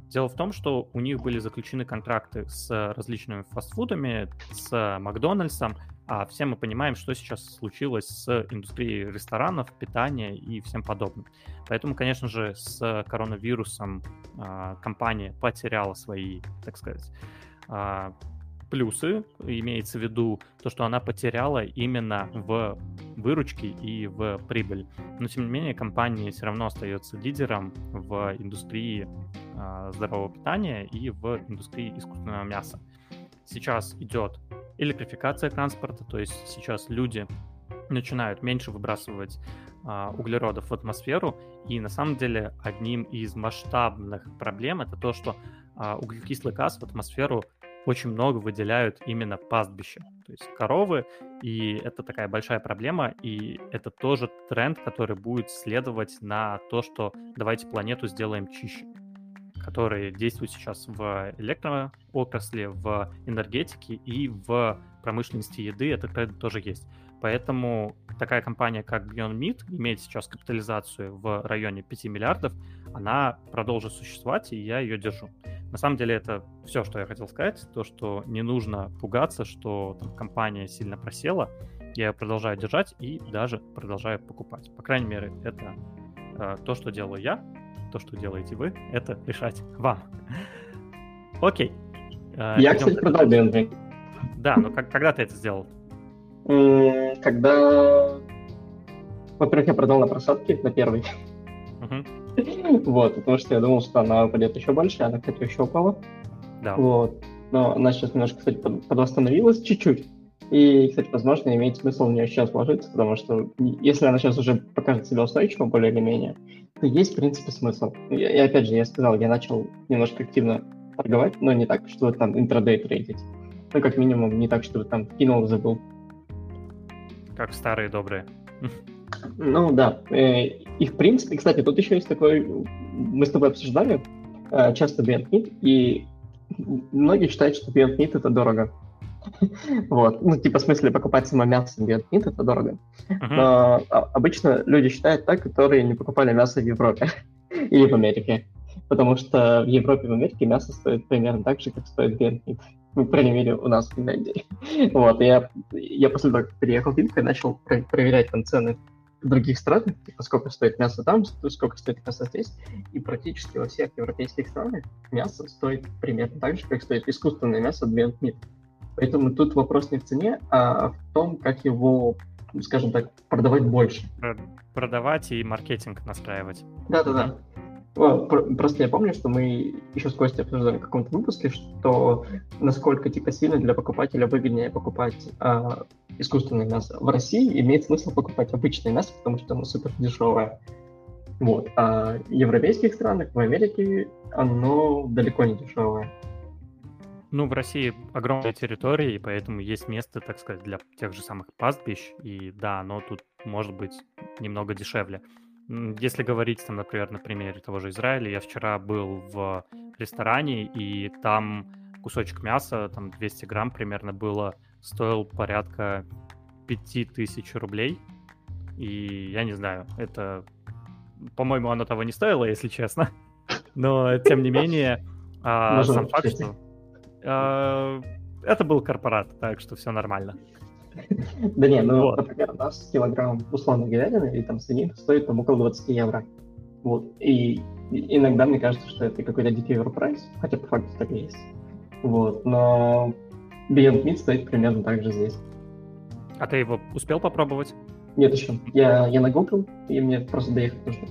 Дело в том, что у них были заключены контракты с различными фастфудами, с Макдональдсом, а все мы понимаем, что сейчас случилось с индустрией ресторанов, питания и всем подобным. Поэтому, конечно же, с коронавирусом э, компания потеряла свои, так сказать, э, плюсы, имеется в виду то, что она потеряла именно в выручке и в прибыль. Но, тем не менее, компания все равно остается лидером в индустрии э, здорового питания и в индустрии искусственного мяса. Сейчас идет электрификация транспорта, то есть сейчас люди начинают меньше выбрасывать а, углеродов в атмосферу, и на самом деле одним из масштабных проблем это то, что а, углекислый газ в атмосферу очень много выделяют именно пастбища, то есть коровы, и это такая большая проблема, и это тоже тренд, который будет следовать на то, что давайте планету сделаем чище, который действует сейчас в электроотрасли, в энергетике и в промышленности еды, это тренд тоже есть. Поэтому такая компания, как Beyond Meat, имеет сейчас капитализацию в районе 5 миллиардов, она продолжит существовать, и я ее держу. На самом деле это все, что я хотел сказать, то, что не нужно пугаться, что там, компания сильно просела, я ее продолжаю держать и даже продолжаю покупать. По крайней мере, это э, то, что делаю я, то, что делаете вы, это решать вам. Окей. Э, я, кстати, продал Beyond Да, но как, когда ты это сделал? Когда... Во-первых, я продал на просадке, на первый. Вот, потому что я думал, что она упадет еще больше, она, кстати, еще упала. Да. Вот. но она сейчас немножко, кстати, подвосстановилась чуть-чуть. И, кстати, возможно, имеет смысл в нее сейчас вложиться, потому что если она сейчас уже покажет себя устойчиво более или менее, то есть, в принципе, смысл. И, и опять же, я сказал, я начал немножко активно торговать, но не так, что там интрадей трейдить. Ну, как минимум, не так, чтобы там кинул, забыл. Как старые добрые. Ну, да. Э, и, в принципе, кстати, тут еще есть такой... Мы с тобой обсуждали э, часто Beyond Meat, и многие считают, что Beyond Meat — это дорого. Вот. Ну, типа, в смысле, покупать само мясо Beyond Meat — это дорого. Но обычно люди считают так, которые не покупали мясо в Европе или в Америке. Потому что в Европе и в Америке мясо стоит примерно так же, как стоит Meat. Ну, по крайней мере, у нас в Финляндии. Вот, я, я после того, как переехал в Финку, начал про- проверять там цены в других странах, типа сколько стоит мясо там, сколько стоит мясо здесь, и практически во всех европейских странах мясо стоит примерно так же, как стоит искусственное мясо Beyond Meat. Поэтому тут вопрос не в цене, а в том, как его, скажем так, продавать больше. Продавать и маркетинг настраивать. Да-да-да. Просто я помню, что мы еще с Костей обсуждали в каком-то выпуске, что насколько типа сильно для покупателя выгоднее покупать а, искусственное мясо. В России имеет смысл покупать обычное мясо, потому что оно супер дешевое. Вот. А в европейских странах, в Америке оно далеко не дешевое. Ну, в России огромная территория, и поэтому есть место, так сказать, для тех же самых пастбищ, и да, оно тут может быть немного дешевле. Если говорить, там, например, на примере того же Израиля, я вчера был в ресторане, и там кусочек мяса, там 200 грамм примерно было, стоил порядка 5000 рублей. И я не знаю, это, по-моему, оно того не стоило, если честно. Но, тем не менее, а, сам факт, что это был корпорат, так что все нормально. Да не, ну, например, у нас килограмм условно говядины или там свинины стоит там около 20 евро. Вот. И иногда мне кажется, что это какой-то дикий оверпрайс, хотя по факту так и есть. Вот. Но Beyond Meat стоит примерно так же здесь. А ты его успел попробовать? Нет еще. Я, я нагуглил, и мне просто доехать нужно.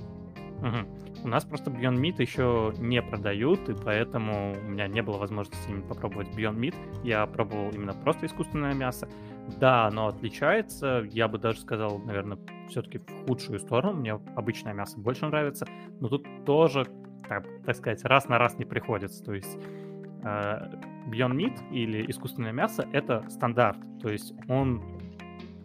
Угу. У нас просто Beyond Meat еще не продают, и поэтому у меня не было возможности именно попробовать Beyond Meat. Я пробовал именно просто искусственное мясо. Да, оно отличается. Я бы даже сказал, наверное, все-таки в худшую сторону. Мне обычное мясо больше нравится. Но тут тоже, так, так сказать, раз на раз не приходится. То есть э, Beyond Meat или искусственное мясо — это стандарт. То есть он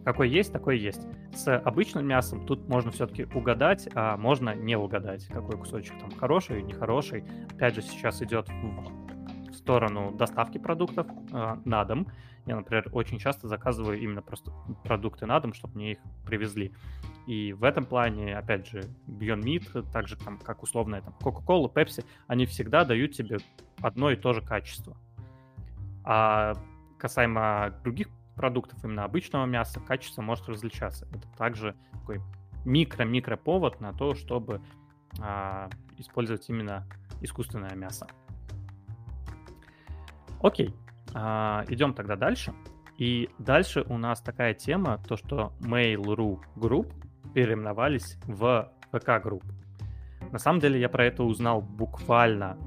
какой есть, такой есть. С обычным мясом тут можно все-таки угадать, а можно не угадать, какой кусочек там хороший, нехороший. Опять же, сейчас идет в сторону доставки продуктов э, на дом. Я, например, очень часто заказываю именно просто продукты на дом, чтобы мне их привезли. И в этом плане, опять же, Beyond Meat, так же там, как условная там Coca-Cola, Pepsi, они всегда дают тебе одно и то же качество. А касаемо других продуктов именно обычного мяса качество может различаться. Это также такой микро-микро повод на то, чтобы а, использовать именно искусственное мясо. Окей, а, идем тогда дальше. И дальше у нас такая тема, то что Mail.ru Group переименовались в VK Group. На самом деле я про это узнал буквально,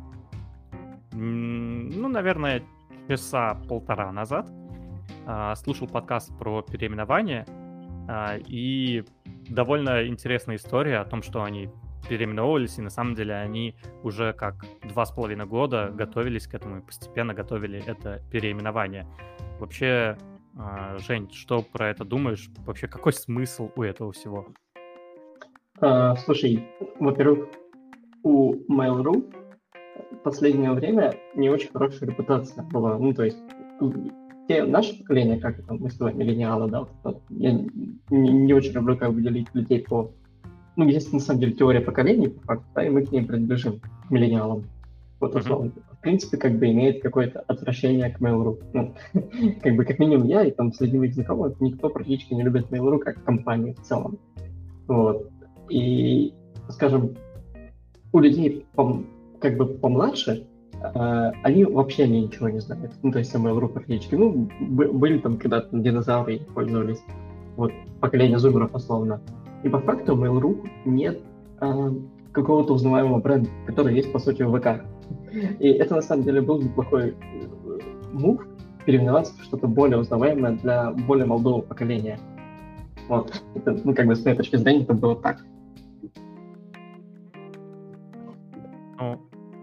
ну, наверное, часа полтора назад. А, слушал подкаст про переименование, а, и довольно интересная история о том, что они переименовывались, и на самом деле они уже как два с половиной года готовились к этому и постепенно готовили это переименование. Вообще, а, Жень, что про это думаешь? Вообще, какой смысл у этого всего? А, слушай, во-первых, у Mail.ru в последнее время не очень хорошая репутация была. Ну, то есть те, наше поколение, как это, мы с тобой миллениалы, да, вот, я не, не очень люблю как бы делить людей по... Ну, есть на самом деле теория поколений, по факту, да, и мы к ней принадлежим, к миллениалам. Вот условно. Uh-huh. В принципе, как бы имеет какое-то отвращение к Mail.ru. Ну, как бы как минимум я и там среди моих знакомых никто практически не любит Mail.ru как компанию в целом. Вот. И, скажем, у людей как бы помладше они вообще они ничего не знают. Ну, то есть Mail.ru практически. Ну, были там когда-то динозавры пользовались. Вот, поколение зумеров, условно. И по факту Mail.ru нет uh, какого-то узнаваемого бренда, который есть, по сути, в ВК. И это, на самом деле, был неплохой move переименоваться в что-то более узнаваемое для более молодого поколения. Вот. Это, ну, как бы с моей точки зрения, это было так.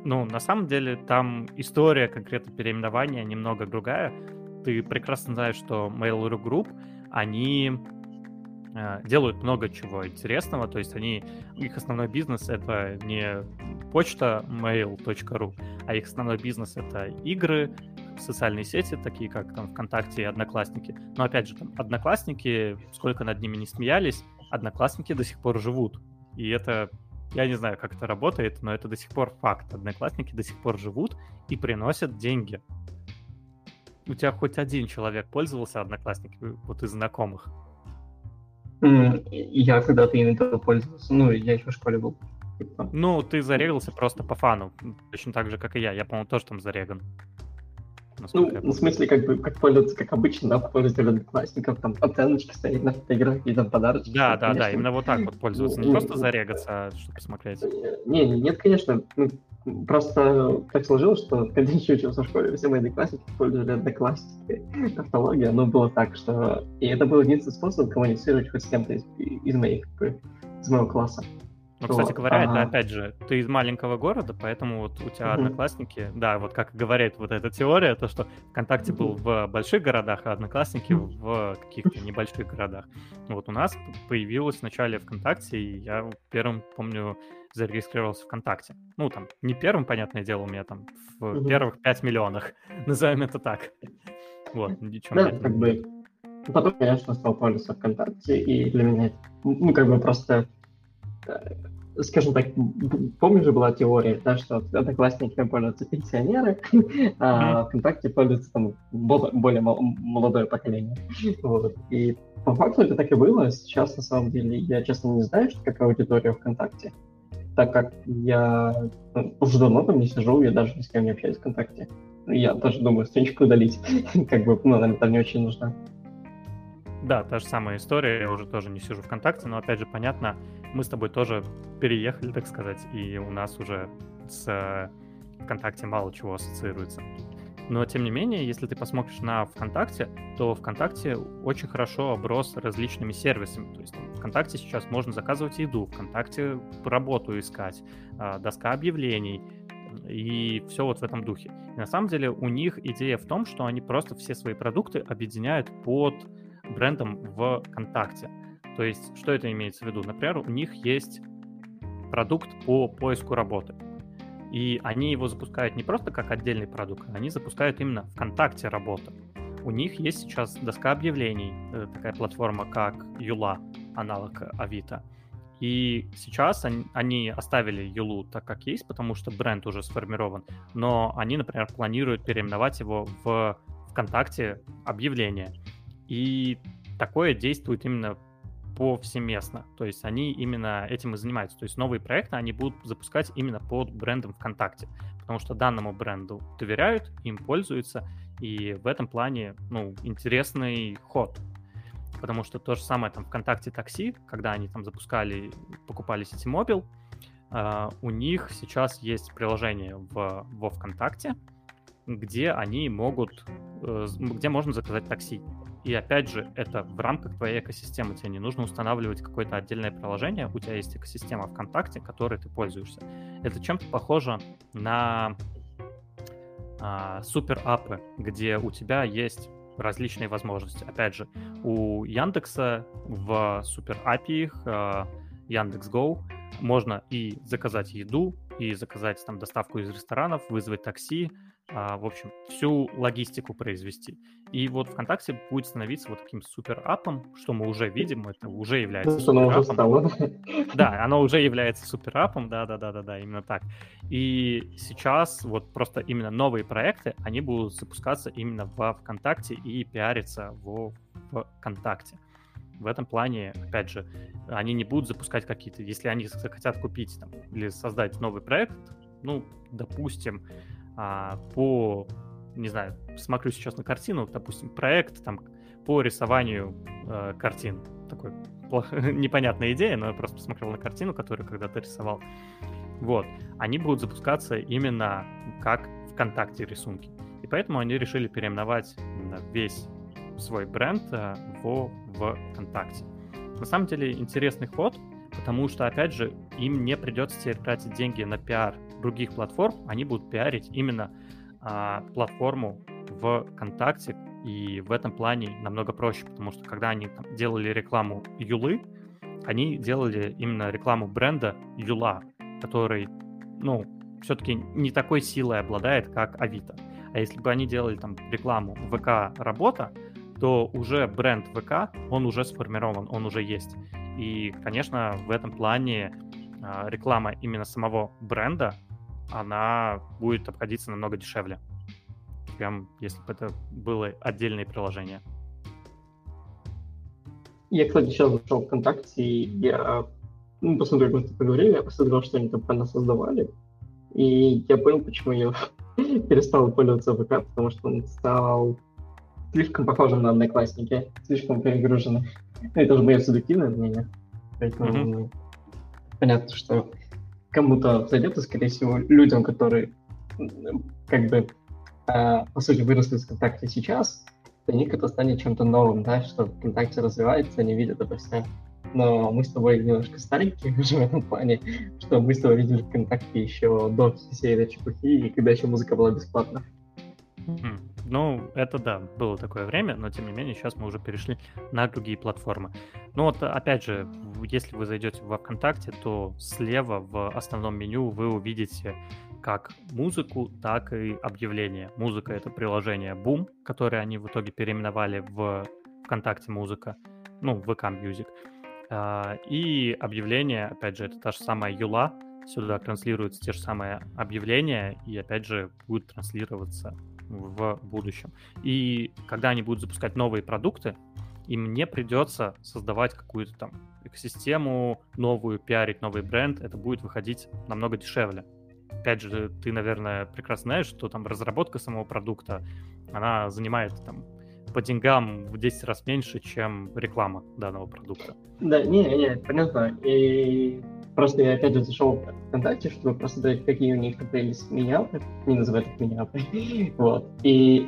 Ну, на самом деле, там история конкретно переименования немного другая. Ты прекрасно знаешь, что Mail.ru Group, они э, делают много чего интересного, то есть они, их основной бизнес это не почта mail.ru, а их основной бизнес это игры, социальные сети, такие как там ВКонтакте и Одноклассники. Но опять же, там Одноклассники, сколько над ними не смеялись, Одноклассники до сих пор живут. И это, я не знаю, как это работает, но это до сих пор факт. Одноклассники до сих пор живут и приносят деньги. У тебя хоть один человек пользовался Одноклассники, вот из знакомых? Я когда-то ими пользовался, ну, я еще в школе был. Ну, ты зарегался просто по фану, точно так же, как и я. Я, по-моему, тоже там зареган. Ну, в смысле, как бы, как пользоваться, как обычно, да, пользователь одноклассников, там, оценочки стоит на фотографии, там, подарочки. Да, да, да, именно вот так вот пользоваться, не просто зарегаться, а чтобы посмотреть. Не, нет, конечно, ну, просто так сложилось, что когда я еще учился в школе, все мои одноклассники использовали одноклассники. Автология, но было так, что... И это был единственный способ коммуницировать хоть с кем-то из, из моих, из моего класса. Ну, кстати говоря, это опять же, ты из маленького города, поэтому вот у тебя одноклассники, да, вот как говорит вот эта теория, то, что ВКонтакте был в больших городах, а одноклассники в каких-то небольших городах. Вот у нас появилось в начале ВКонтакте, и я первым, помню, зарегистрировался ВКонтакте. Ну, там, не первым, понятное дело, у меня там в первых 5 миллионах, назовем это так. Вот, ничего. Да, как бы, потом, конечно, стал пользоваться ВКонтакте, и для меня, ну, как бы просто скажем так, помнишь же была теория, да, что одноклассниками пользуются пенсионеры, а ВКонтакте пользуется там более молодое поколение. Вот. И по факту это так и было. Сейчас, на самом деле, я, честно, не знаю, что какая аудитория ВКонтакте, так как я ну, уже давно там не сижу, я даже ни с кем не общаюсь в ВКонтакте. Я даже думаю страничку удалить, как бы, ну, она там не очень нужна. Да, та же самая история, я уже тоже не сижу ВКонтакте, но опять же понятно, мы с тобой тоже переехали, так сказать, и у нас уже с э, ВКонтакте мало чего ассоциируется. Но, тем не менее, если ты посмотришь на ВКонтакте, то ВКонтакте очень хорошо оброс различными сервисами. То есть там, ВКонтакте сейчас можно заказывать еду, ВКонтакте работу искать, а, доска объявлений, и все вот в этом духе. И на самом деле у них идея в том, что они просто все свои продукты объединяют под брендом в ВКонтакте. То есть, что это имеется в виду? Например, у них есть продукт по поиску работы. И они его запускают не просто как отдельный продукт, они запускают именно ВКонтакте работу. У них есть сейчас доска объявлений, э, такая платформа, как Юла, аналог Авито. И сейчас они, они оставили Юлу так, как есть, потому что бренд уже сформирован. Но они, например, планируют переименовать его в ВКонтакте объявление. И такое действует именно повсеместно. То есть они именно этим и занимаются. То есть новые проекты они будут запускать именно под брендом ВКонтакте. Потому что данному бренду доверяют, им пользуются. И в этом плане, ну, интересный ход. Потому что то же самое там ВКонтакте такси, когда они там запускали, покупали Ситимобил, Uh, у них сейчас есть приложение в, во ВКонтакте, где они могут, uh, где можно заказать такси. И опять же, это в рамках твоей экосистемы. Тебе не нужно устанавливать какое-то отдельное приложение. У тебя есть экосистема ВКонтакте, которой ты пользуешься. Это чем-то похоже на а, супер-апы, где у тебя есть различные возможности. Опять же, у Яндекса в супер API а, Яндекс.Го можно и заказать еду, и заказать там доставку из ресторанов, вызвать такси, в общем, всю логистику произвести. И вот ВКонтакте будет становиться вот таким супер-апом, что мы уже видим, это уже является супер-апом. Да, оно уже является супер-апом, да-да-да-да-да, именно так. И сейчас вот просто именно новые проекты, они будут запускаться именно во ВКонтакте и пиариться во ВКонтакте. В этом плане, опять же, они не будут запускать какие-то, если они хотят купить там, или создать новый проект, ну, допустим, а, по, не знаю, смотрю сейчас на картину, допустим, проект там по рисованию э, картин. Такой плохо, непонятная идея, но я просто посмотрел на картину, которую когда-то рисовал. Вот. Они будут запускаться именно как ВКонтакте рисунки. И поэтому они решили переименовать весь свой бренд э, в ВКонтакте. На самом деле интересный ход, потому что, опять же, им не придется теперь тратить деньги на пиар других платформ, они будут пиарить именно а, платформу ВКонтакте, и в этом плане намного проще, потому что когда они там, делали рекламу Юлы, они делали именно рекламу бренда Юла, который, ну, все-таки не такой силой обладает, как Авито. А если бы они делали там рекламу ВК работа, то уже бренд ВК, он уже сформирован, он уже есть. И, конечно, в этом плане а, реклама именно самого бренда, она будет обходиться намного дешевле, чем если бы это было отдельное приложение. Я, кстати, сейчас зашел в ВКонтакте, и я ну, посмотрел, как мы поговорили, я посмотрел, что они там про нас создавали, и я понял, почему я перестал пользоваться ВК, потому что он стал слишком похожим на одноклассники, слишком перегруженный. Ну, это уже мое субъективное мнение. Поэтому mm-hmm. понятно, что кому-то зайдет, и, скорее всего, людям, которые как бы э, по сути выросли в ВКонтакте сейчас, для них это станет чем-то новым, да, что ВКонтакте развивается, они видят это все. Но мы с тобой немножко старенькие уже в этом плане, что мы с тобой видели ВКонтакте еще до всей этой чепухи, и когда еще музыка была бесплатна. Mm. Ну, это да, было такое время, но тем не менее сейчас мы уже перешли на другие платформы. Ну вот, опять же, если вы зайдете во ВКонтакте, то слева в основном меню вы увидите как музыку, так и объявления. Музыка — это приложение Boom, которое они в итоге переименовали в ВКонтакте Музыка, ну, ВК Music. А, и объявления, опять же, это та же самая Юла, сюда транслируются те же самые объявления, и опять же будет транслироваться в будущем. И когда они будут запускать новые продукты, им не придется создавать какую-то там экосистему новую, пиарить новый бренд, это будет выходить намного дешевле. Опять же, ты, наверное, прекрасно знаешь, что там разработка самого продукта, она занимает там по деньгам в 10 раз меньше, чем реклама данного продукта. Да, не, не, понятно. И Просто я опять же зашел в ВКонтакте, чтобы посмотреть, какие у них появились миниапы, не называют их миниапы, вот. И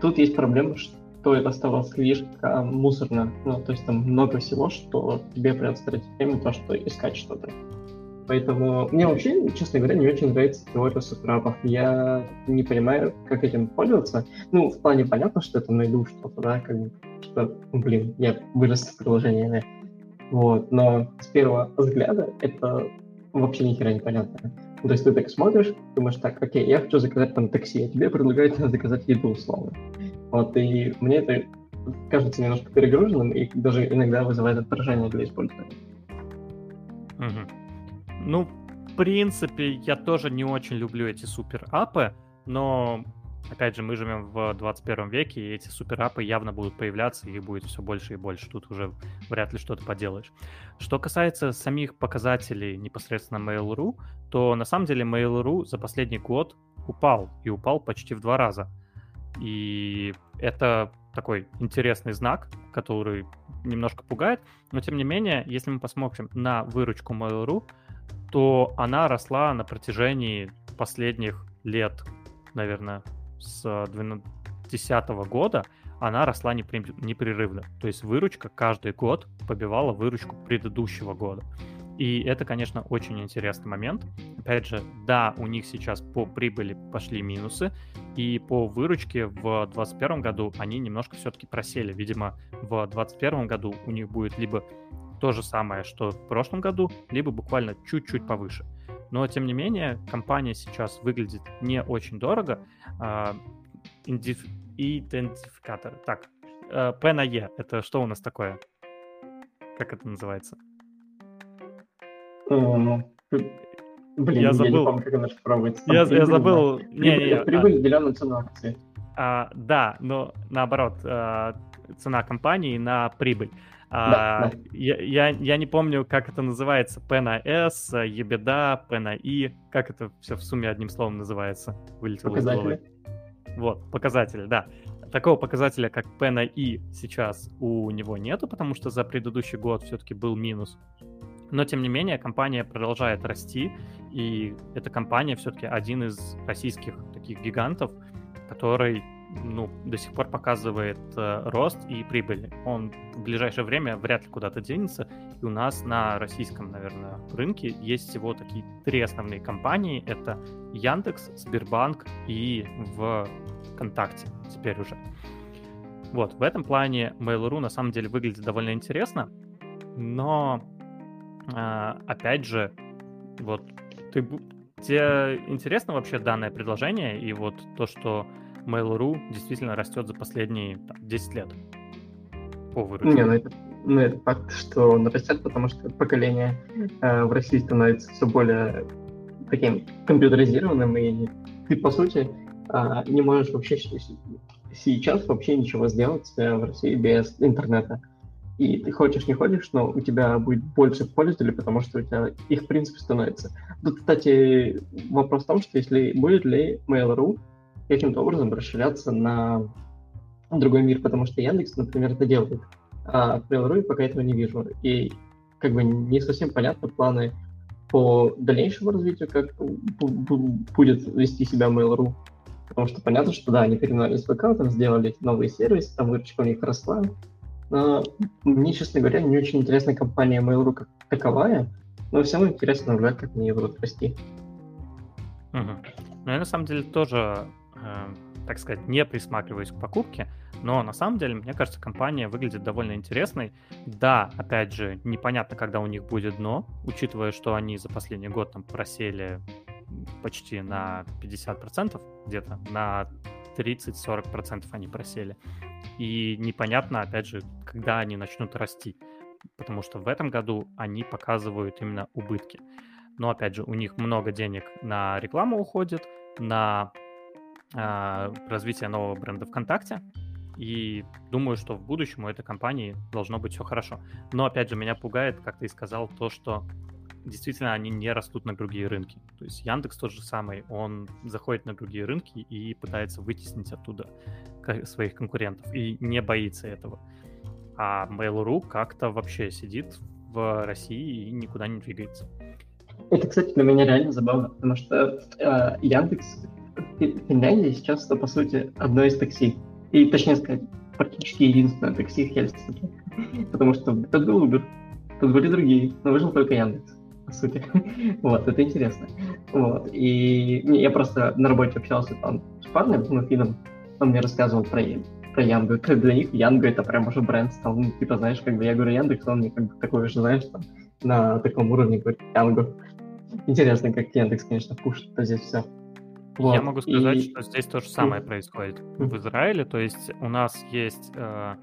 тут есть проблема, что это стало слишком мусорно, ну, то есть там много всего, что тебе придется тратить время то, что искать что-то. Поэтому мне вообще, честно говоря, не очень нравится теория суперапов. Я не понимаю, как этим пользоваться. Ну, в плане понятно, что это найду что-то, да, как бы, что, блин, я вырос в приложениями. Вот, но с первого взгляда это вообще ни хера непонятно. Ну, то есть ты так смотришь, думаешь, так, окей, я хочу заказать там такси, а тебе предлагают заказать еду условно. Вот, и мне это кажется немножко перегруженным и даже иногда вызывает отражение для использования. Угу. Ну, в принципе, я тоже не очень люблю эти супер-апы, но опять же, мы живем в 21 веке, и эти суперапы явно будут появляться, их будет все больше и больше. Тут уже вряд ли что-то поделаешь. Что касается самих показателей непосредственно Mail.ru, то на самом деле Mail.ru за последний год упал, и упал почти в два раза. И это такой интересный знак, который немножко пугает, но тем не менее, если мы посмотрим на выручку Mail.ru, то она росла на протяжении последних лет, наверное, с 2010 года она росла непрерывно. То есть выручка каждый год побивала выручку предыдущего года. И это, конечно, очень интересный момент. Опять же, да, у них сейчас по прибыли пошли минусы, и по выручке в 2021 году они немножко все-таки просели. Видимо, в 2021 году у них будет либо то же самое, что в прошлом году, либо буквально чуть-чуть повыше. Но, тем не менее, компания сейчас выглядит не очень дорого. А, идентификатор. Так, э, P на E. Это что у нас такое? Как это называется? Блин, я забыл. Я помню, как она. Я, я забыл. Не, не, не, прибыль, а... деленную цену акции. А, да, но наоборот, а, цена компании на прибыль. А, да, Я, я, я не помню, как это называется. P на S, ебеда, P на I. Как это все в сумме одним словом называется? Вылетело показатели. Вот, показатели, да. Такого показателя, как P на I, сейчас у него нету, потому что за предыдущий год все-таки был минус. Но, тем не менее, компания продолжает расти, и эта компания все-таки один из российских таких гигантов, который ну, до сих пор показывает э, рост и прибыль. Он в ближайшее время вряд ли куда-то денется. И у нас на российском, наверное, рынке есть всего такие три основные компании. Это Яндекс, Сбербанк и ВКонтакте теперь уже. Вот, в этом плане Mail.ru на самом деле выглядит довольно интересно, но э, опять же, вот ты, тебе интересно вообще данное предложение и вот то, что Mail.ru действительно растет за последние там, 10 лет по выручке. Не, ну это, ну это факт, что он растет, потому что поколение э, в России становится все более таким компьютеризированным, и ты, по сути, э, не можешь вообще сейчас вообще ничего сделать в России без интернета. И ты хочешь, не хочешь, но у тебя будет больше пользователей, потому что у тебя их, в принципе, становится. Тут, кстати, вопрос в том, что если будет ли Mail.ru каким-то образом расширяться на другой мир, потому что Яндекс, например, это делает. А в Mail.ru пока этого не вижу. И как бы не совсем понятны планы по дальнейшему развитию, как будет вести себя Mail.ru. Потому что понятно, что да, они переименовали ВК, там сделали новые сервисы, там выручка у них росла. Но мне, честно говоря, не очень интересна компания Mail.ru как таковая, но все равно интересно наблюдать, как они будут расти. Угу. Ну, я на самом деле тоже так сказать, не присматриваюсь к покупке, но на самом деле, мне кажется, компания выглядит довольно интересной. Да, опять же, непонятно, когда у них будет дно, учитывая, что они за последний год там просели почти на 50%, где-то на 30-40% они просели. И непонятно, опять же, когда они начнут расти, потому что в этом году они показывают именно убытки. Но, опять же, у них много денег на рекламу уходит, на развития нового бренда ВКонтакте. И думаю, что в будущем у этой компании должно быть все хорошо. Но, опять же, меня пугает, как ты и сказал, то, что действительно они не растут на другие рынки. То есть Яндекс тот же самый, он заходит на другие рынки и пытается вытеснить оттуда своих конкурентов и не боится этого. А Mail.ru как-то вообще сидит в России и никуда не двигается. Это, кстати, для меня реально забавно, потому что э, Яндекс Финляндия сейчас это, по сути, одно из такси. И, точнее сказать, практически единственное такси в Хельсинки. Потому что тут был Uber, тут были другие, но выжил только Яндекс, по сути. вот, это интересно. Вот, и я просто на работе общался там с парнем, ну, финном, он мне рассказывал про, про Янгу. Для них Янга это прям уже бренд стал. Ну, типа, знаешь, когда я говорю Яндекс, он мне как бы такой же, знаешь, там, на таком уровне говорит Янгу. Интересно, как Яндекс, конечно, пушит здесь все. Вот. Я могу сказать, и... что здесь то же самое происходит в Израиле. То есть у нас есть, э,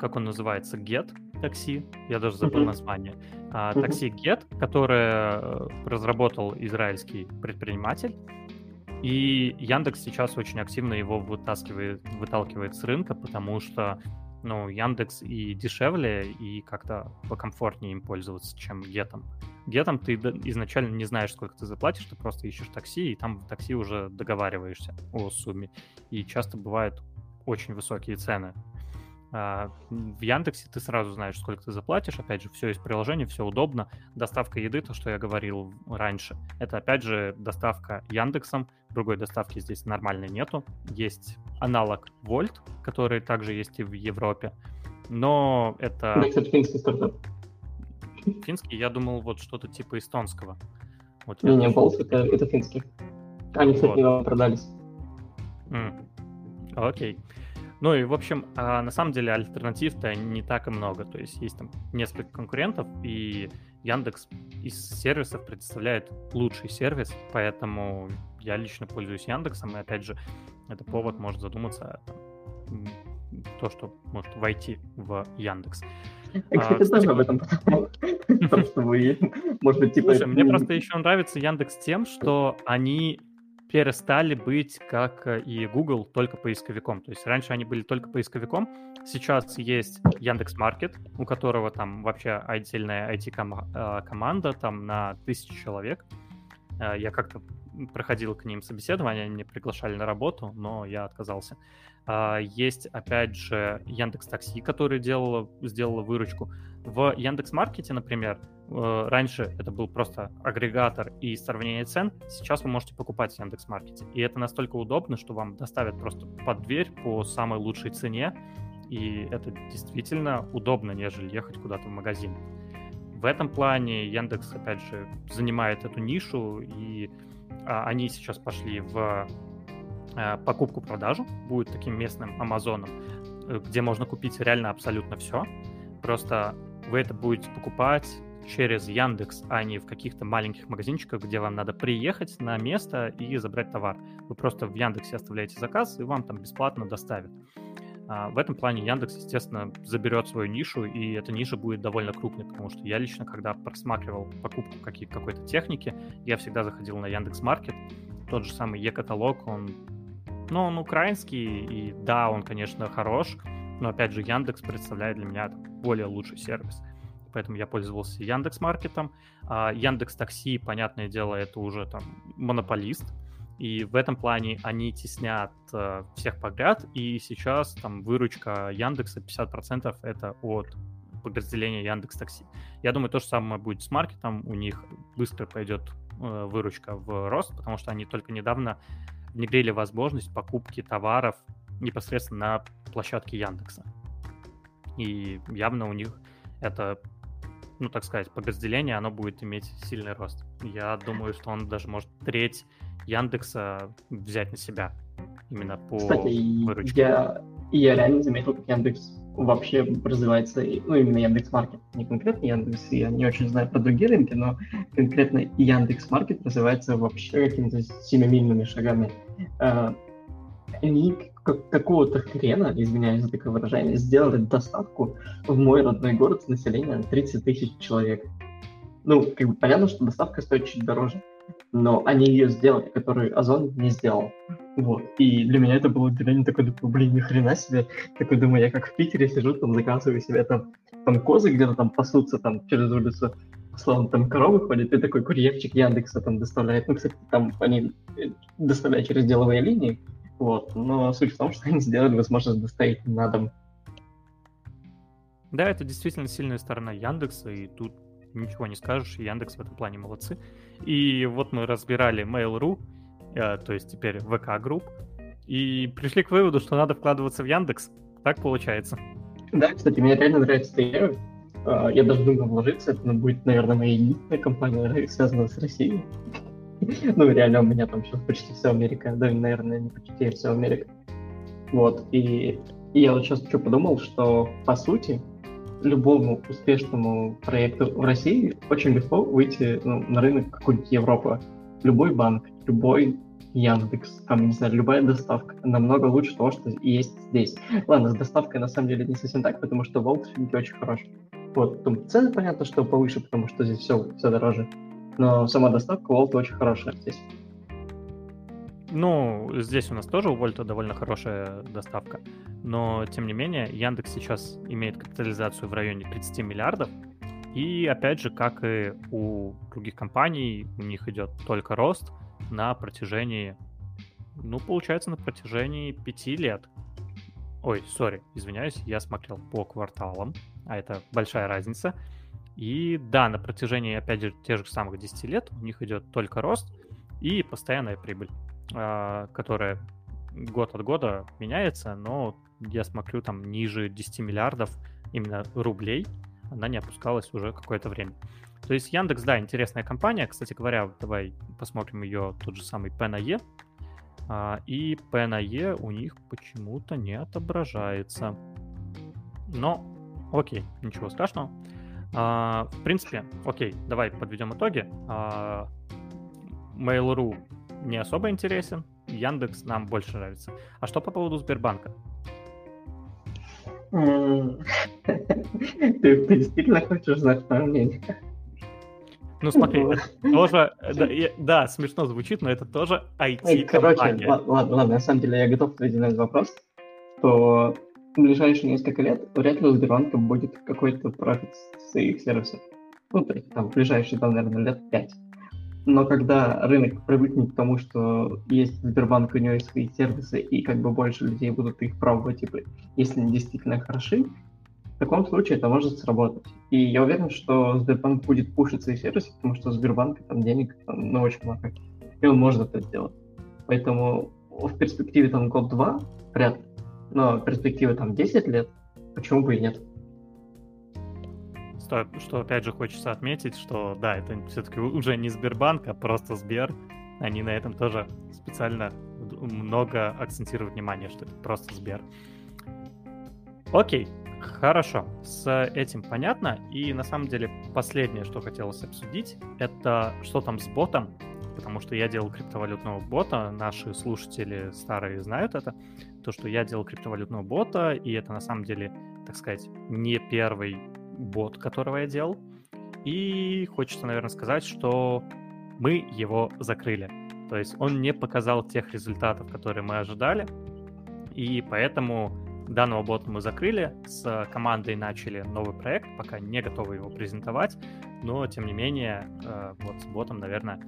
как он называется, Get такси, я даже забыл название. А, такси Get, которое э, разработал израильский предприниматель. И Яндекс сейчас очень активно его вытаскивает, выталкивает с рынка, потому что ну, Яндекс и дешевле, и как-то покомфортнее им пользоваться, чем Гетом. Гетом ты изначально не знаешь, сколько ты заплатишь, ты просто ищешь такси, и там в такси уже договариваешься о сумме. И часто бывают очень высокие цены. А в Яндексе ты сразу знаешь, сколько ты заплатишь. Опять же, все из приложения, все удобно. Доставка еды, то, что я говорил раньше, это опять же доставка Яндексом. Другой доставки здесь нормальной нету. Есть аналог Volt, который также есть и в Европе. Но это... Это финский стартап. Финский? Я думал, вот что-то типа эстонского. Вот не, не, Volt это, это финский. Они, кстати, вот. продались. Mm. Окей. Ну и, в общем, а на самом деле альтернатив-то не так и много. То есть есть там несколько конкурентов, и Яндекс из сервисов предоставляет лучший сервис, поэтому я лично пользуюсь Яндексом, и опять же, это повод может задуматься там, то, что может войти в Яндекс. Кстати, а, тоже об этом подумал. что вы, может быть, типа... Слушай, мне просто еще нравится Яндекс тем, что они перестали быть, как и Google, только поисковиком. То есть раньше они были только поисковиком, сейчас есть Яндекс Маркет, у которого там вообще отдельная IT-команда, там на тысячу человек. Э, я как-то проходил к ним собеседование, они меня приглашали на работу, но я отказался. Есть, опять же, Яндекс Такси, который делала, сделала выручку. В Яндекс Маркете, например, э, раньше это был просто агрегатор и сравнение цен, сейчас вы можете покупать в Яндекс Маркете. И это настолько удобно, что вам доставят просто под дверь по самой лучшей цене, и это действительно удобно, нежели ехать куда-то в магазин. В этом плане Яндекс, опять же, занимает эту нишу, и а, они сейчас пошли в а, покупку-продажу, будет таким местным Амазоном, э, где можно купить реально абсолютно все. Просто вы это будете покупать через Яндекс, а не в каких-то маленьких магазинчиках, где вам надо приехать на место и забрать товар. Вы просто в Яндексе оставляете заказ, и вам там бесплатно доставят. А, в этом плане Яндекс, естественно, заберет свою нишу, и эта ниша будет довольно крупной, потому что я лично, когда просматривал покупку какой-то техники, я всегда заходил на Яндекс Маркет, тот же самый Е-каталог, он, ну, он украинский, и да, он, конечно, хорош, но, опять же, Яндекс представляет для меня более лучший сервис. Поэтому я пользовался Яндекс Маркетом. А Яндекс Такси, понятное дело, это уже там монополист, и в этом плане они теснят э, всех подряд, и сейчас там выручка Яндекса 50% это от подразделения Яндекс Такси. Я думаю, то же самое будет с маркетом, у них быстро пойдет э, выручка в рост, потому что они только недавно внедрили возможность покупки товаров непосредственно на площадке Яндекса. И явно у них это, ну так сказать, подразделение, оно будет иметь сильный рост. Я думаю, что он даже может треть Яндекса взять на себя именно по Кстати, выручке. Я, я реально заметил, как Яндекс вообще развивается, ну, именно Яндекс Маркет, не конкретно Яндекс, я не очень знаю про другие рынки, но конкретно Яндекс Маркет развивается вообще какими-то семимильными шагами. А, они какого-то хрена, извиняюсь за такое выражение, сделали доставку в мой родной город с населением 30 тысяч человек. Ну, как бы понятно, что доставка стоит чуть дороже, но они ее сделали, которую Озон не сделал. Вот. И для меня это было удивление такое, такой, блин, ни хрена себе. Такой думаю, я как в Питере сижу, там заказываю себе там, там козы где-то там пасутся там через улицу, словно там коровы ходят, и такой курьерчик Яндекса там доставляет. Ну, кстати, там они э, доставляют через деловые линии, вот. Но суть в том, что они сделали возможность доставить на дом. Да, это действительно сильная сторона Яндекса, и тут ничего не скажешь, Яндекс в этом плане молодцы. И вот мы разбирали Mail.ru, э, то есть теперь ВК Групп, и пришли к выводу, что надо вкладываться в Яндекс. Так получается. Да, кстати, мне реально нравится эта идея. А, я даже думаю вложиться, это будет, наверное, моя единственная компания, связанная с Россией. Ну, реально, у меня там сейчас почти вся Америка, да, наверное, не почти, а вся Америка. Вот, и, и я вот сейчас что подумал, что, по сути, любому успешному проекту в России очень легко выйти ну, на рынок какой-нибудь Европы. Любой банк, любой Яндекс, там, не знаю, любая доставка намного лучше того, что есть здесь. Ладно, с доставкой на самом деле не совсем так, потому что Волт все-таки очень хорош. Вот, там цены понятно, что повыше, потому что здесь все, все дороже. Но сама доставка Волта очень хорошая здесь. Ну, здесь у нас тоже у Вольта довольно хорошая доставка, но, тем не менее, Яндекс сейчас имеет капитализацию в районе 30 миллиардов, и, опять же, как и у других компаний, у них идет только рост на протяжении, ну, получается, на протяжении пяти лет. Ой, сори, извиняюсь, я смотрел по кварталам, а это большая разница. И да, на протяжении, опять же, тех же самых 10 лет у них идет только рост и постоянная прибыль. А, которая год от года меняется, но я смотрю, там ниже 10 миллиардов именно рублей она не опускалась уже какое-то время. То есть Яндекс, да, интересная компания. Кстати говоря, давай посмотрим ее тот же самый P на E. А, и P на E у них почему-то не отображается. Но, окей, ничего страшного. А, в принципе, окей, давай подведем итоги. Mail.ru не особо интересен. Яндекс нам больше нравится. А что по поводу Сбербанка? Ты, действительно хочешь знать мое мнение? Ну смотри, это тоже, да, да, смешно звучит, но это тоже IT-компания. Короче, ладно, ладно, на самом деле я готов ответить на этот вопрос, что в ближайшие несколько лет вряд ли у Сбербанка будет какой-то профит своих сервисов. Ну, то есть там в ближайшие, там, наверное, лет пять. но когда рынок привыкнет к тому, что есть Сбербанк, у него есть свои сервисы, и как бы больше людей будут их пробовать, типа, если они действительно хороши, в таком случае это может сработать. И я уверен, что Сбербанк будет пушить свои сервисы, потому что у Сбербанка там денег там, ну, очень много, и он может это сделать. Поэтому в перспективе там год-два вряд ли, но в перспективе там 10 лет, почему бы и нет. Что, что опять же хочется отметить, что да, это все-таки уже не Сбербанк, а просто Сбер. Они на этом тоже специально много акцентируют внимание, что это просто Сбер. Окей, хорошо, с этим понятно. И на самом деле последнее, что хотелось обсудить, это что там с ботом, потому что я делал криптовалютного бота, наши слушатели старые знают это, то, что я делал криптовалютного бота, и это на самом деле, так сказать, не первый бот, которого я делал. И хочется, наверное, сказать, что мы его закрыли. То есть он не показал тех результатов, которые мы ожидали. И поэтому данного бота мы закрыли. С командой начали новый проект, пока не готовы его презентовать. Но, тем не менее, э, вот с ботом, наверное,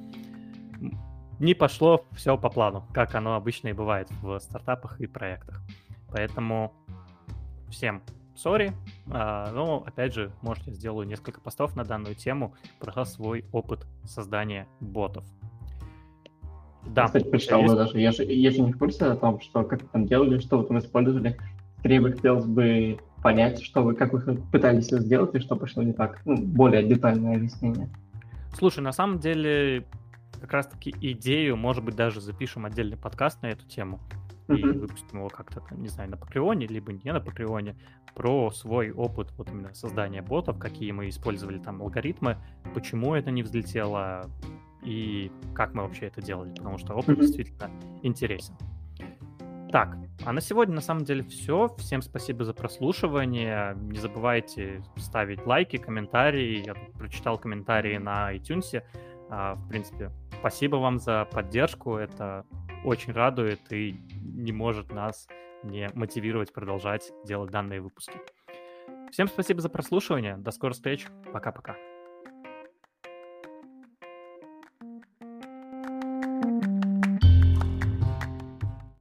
не пошло все по плану, как оно обычно и бывает в стартапах и проектах. Поэтому всем сори, а, но, опять же, может, я сделаю несколько постов на данную тему про свой опыт создания ботов. Да. Я, кстати, прочитал есть... даже. Я же, я же не в курсе о том, что как вы там делали, что вы там использовали. Скорее бы хотелось бы понять, что вы, как вы пытались это сделать и что пошло не так. Ну, более детальное объяснение. Слушай, на самом деле, как раз-таки идею, может быть, даже запишем отдельный подкаст на эту тему и выпустим его как-то, не знаю, на Патреоне, либо не на Патреоне, про свой опыт вот именно создания ботов, какие мы использовали там алгоритмы, почему это не взлетело и как мы вообще это делали, потому что опыт действительно интересен. Так, а на сегодня на самом деле все. Всем спасибо за прослушивание. Не забывайте ставить лайки, комментарии. Я прочитал комментарии на iTunes. А, в принципе, спасибо вам за поддержку. Это очень радует и не может нас не мотивировать продолжать делать данные выпуски. Всем спасибо за прослушивание. До скорых встреч. Пока-пока.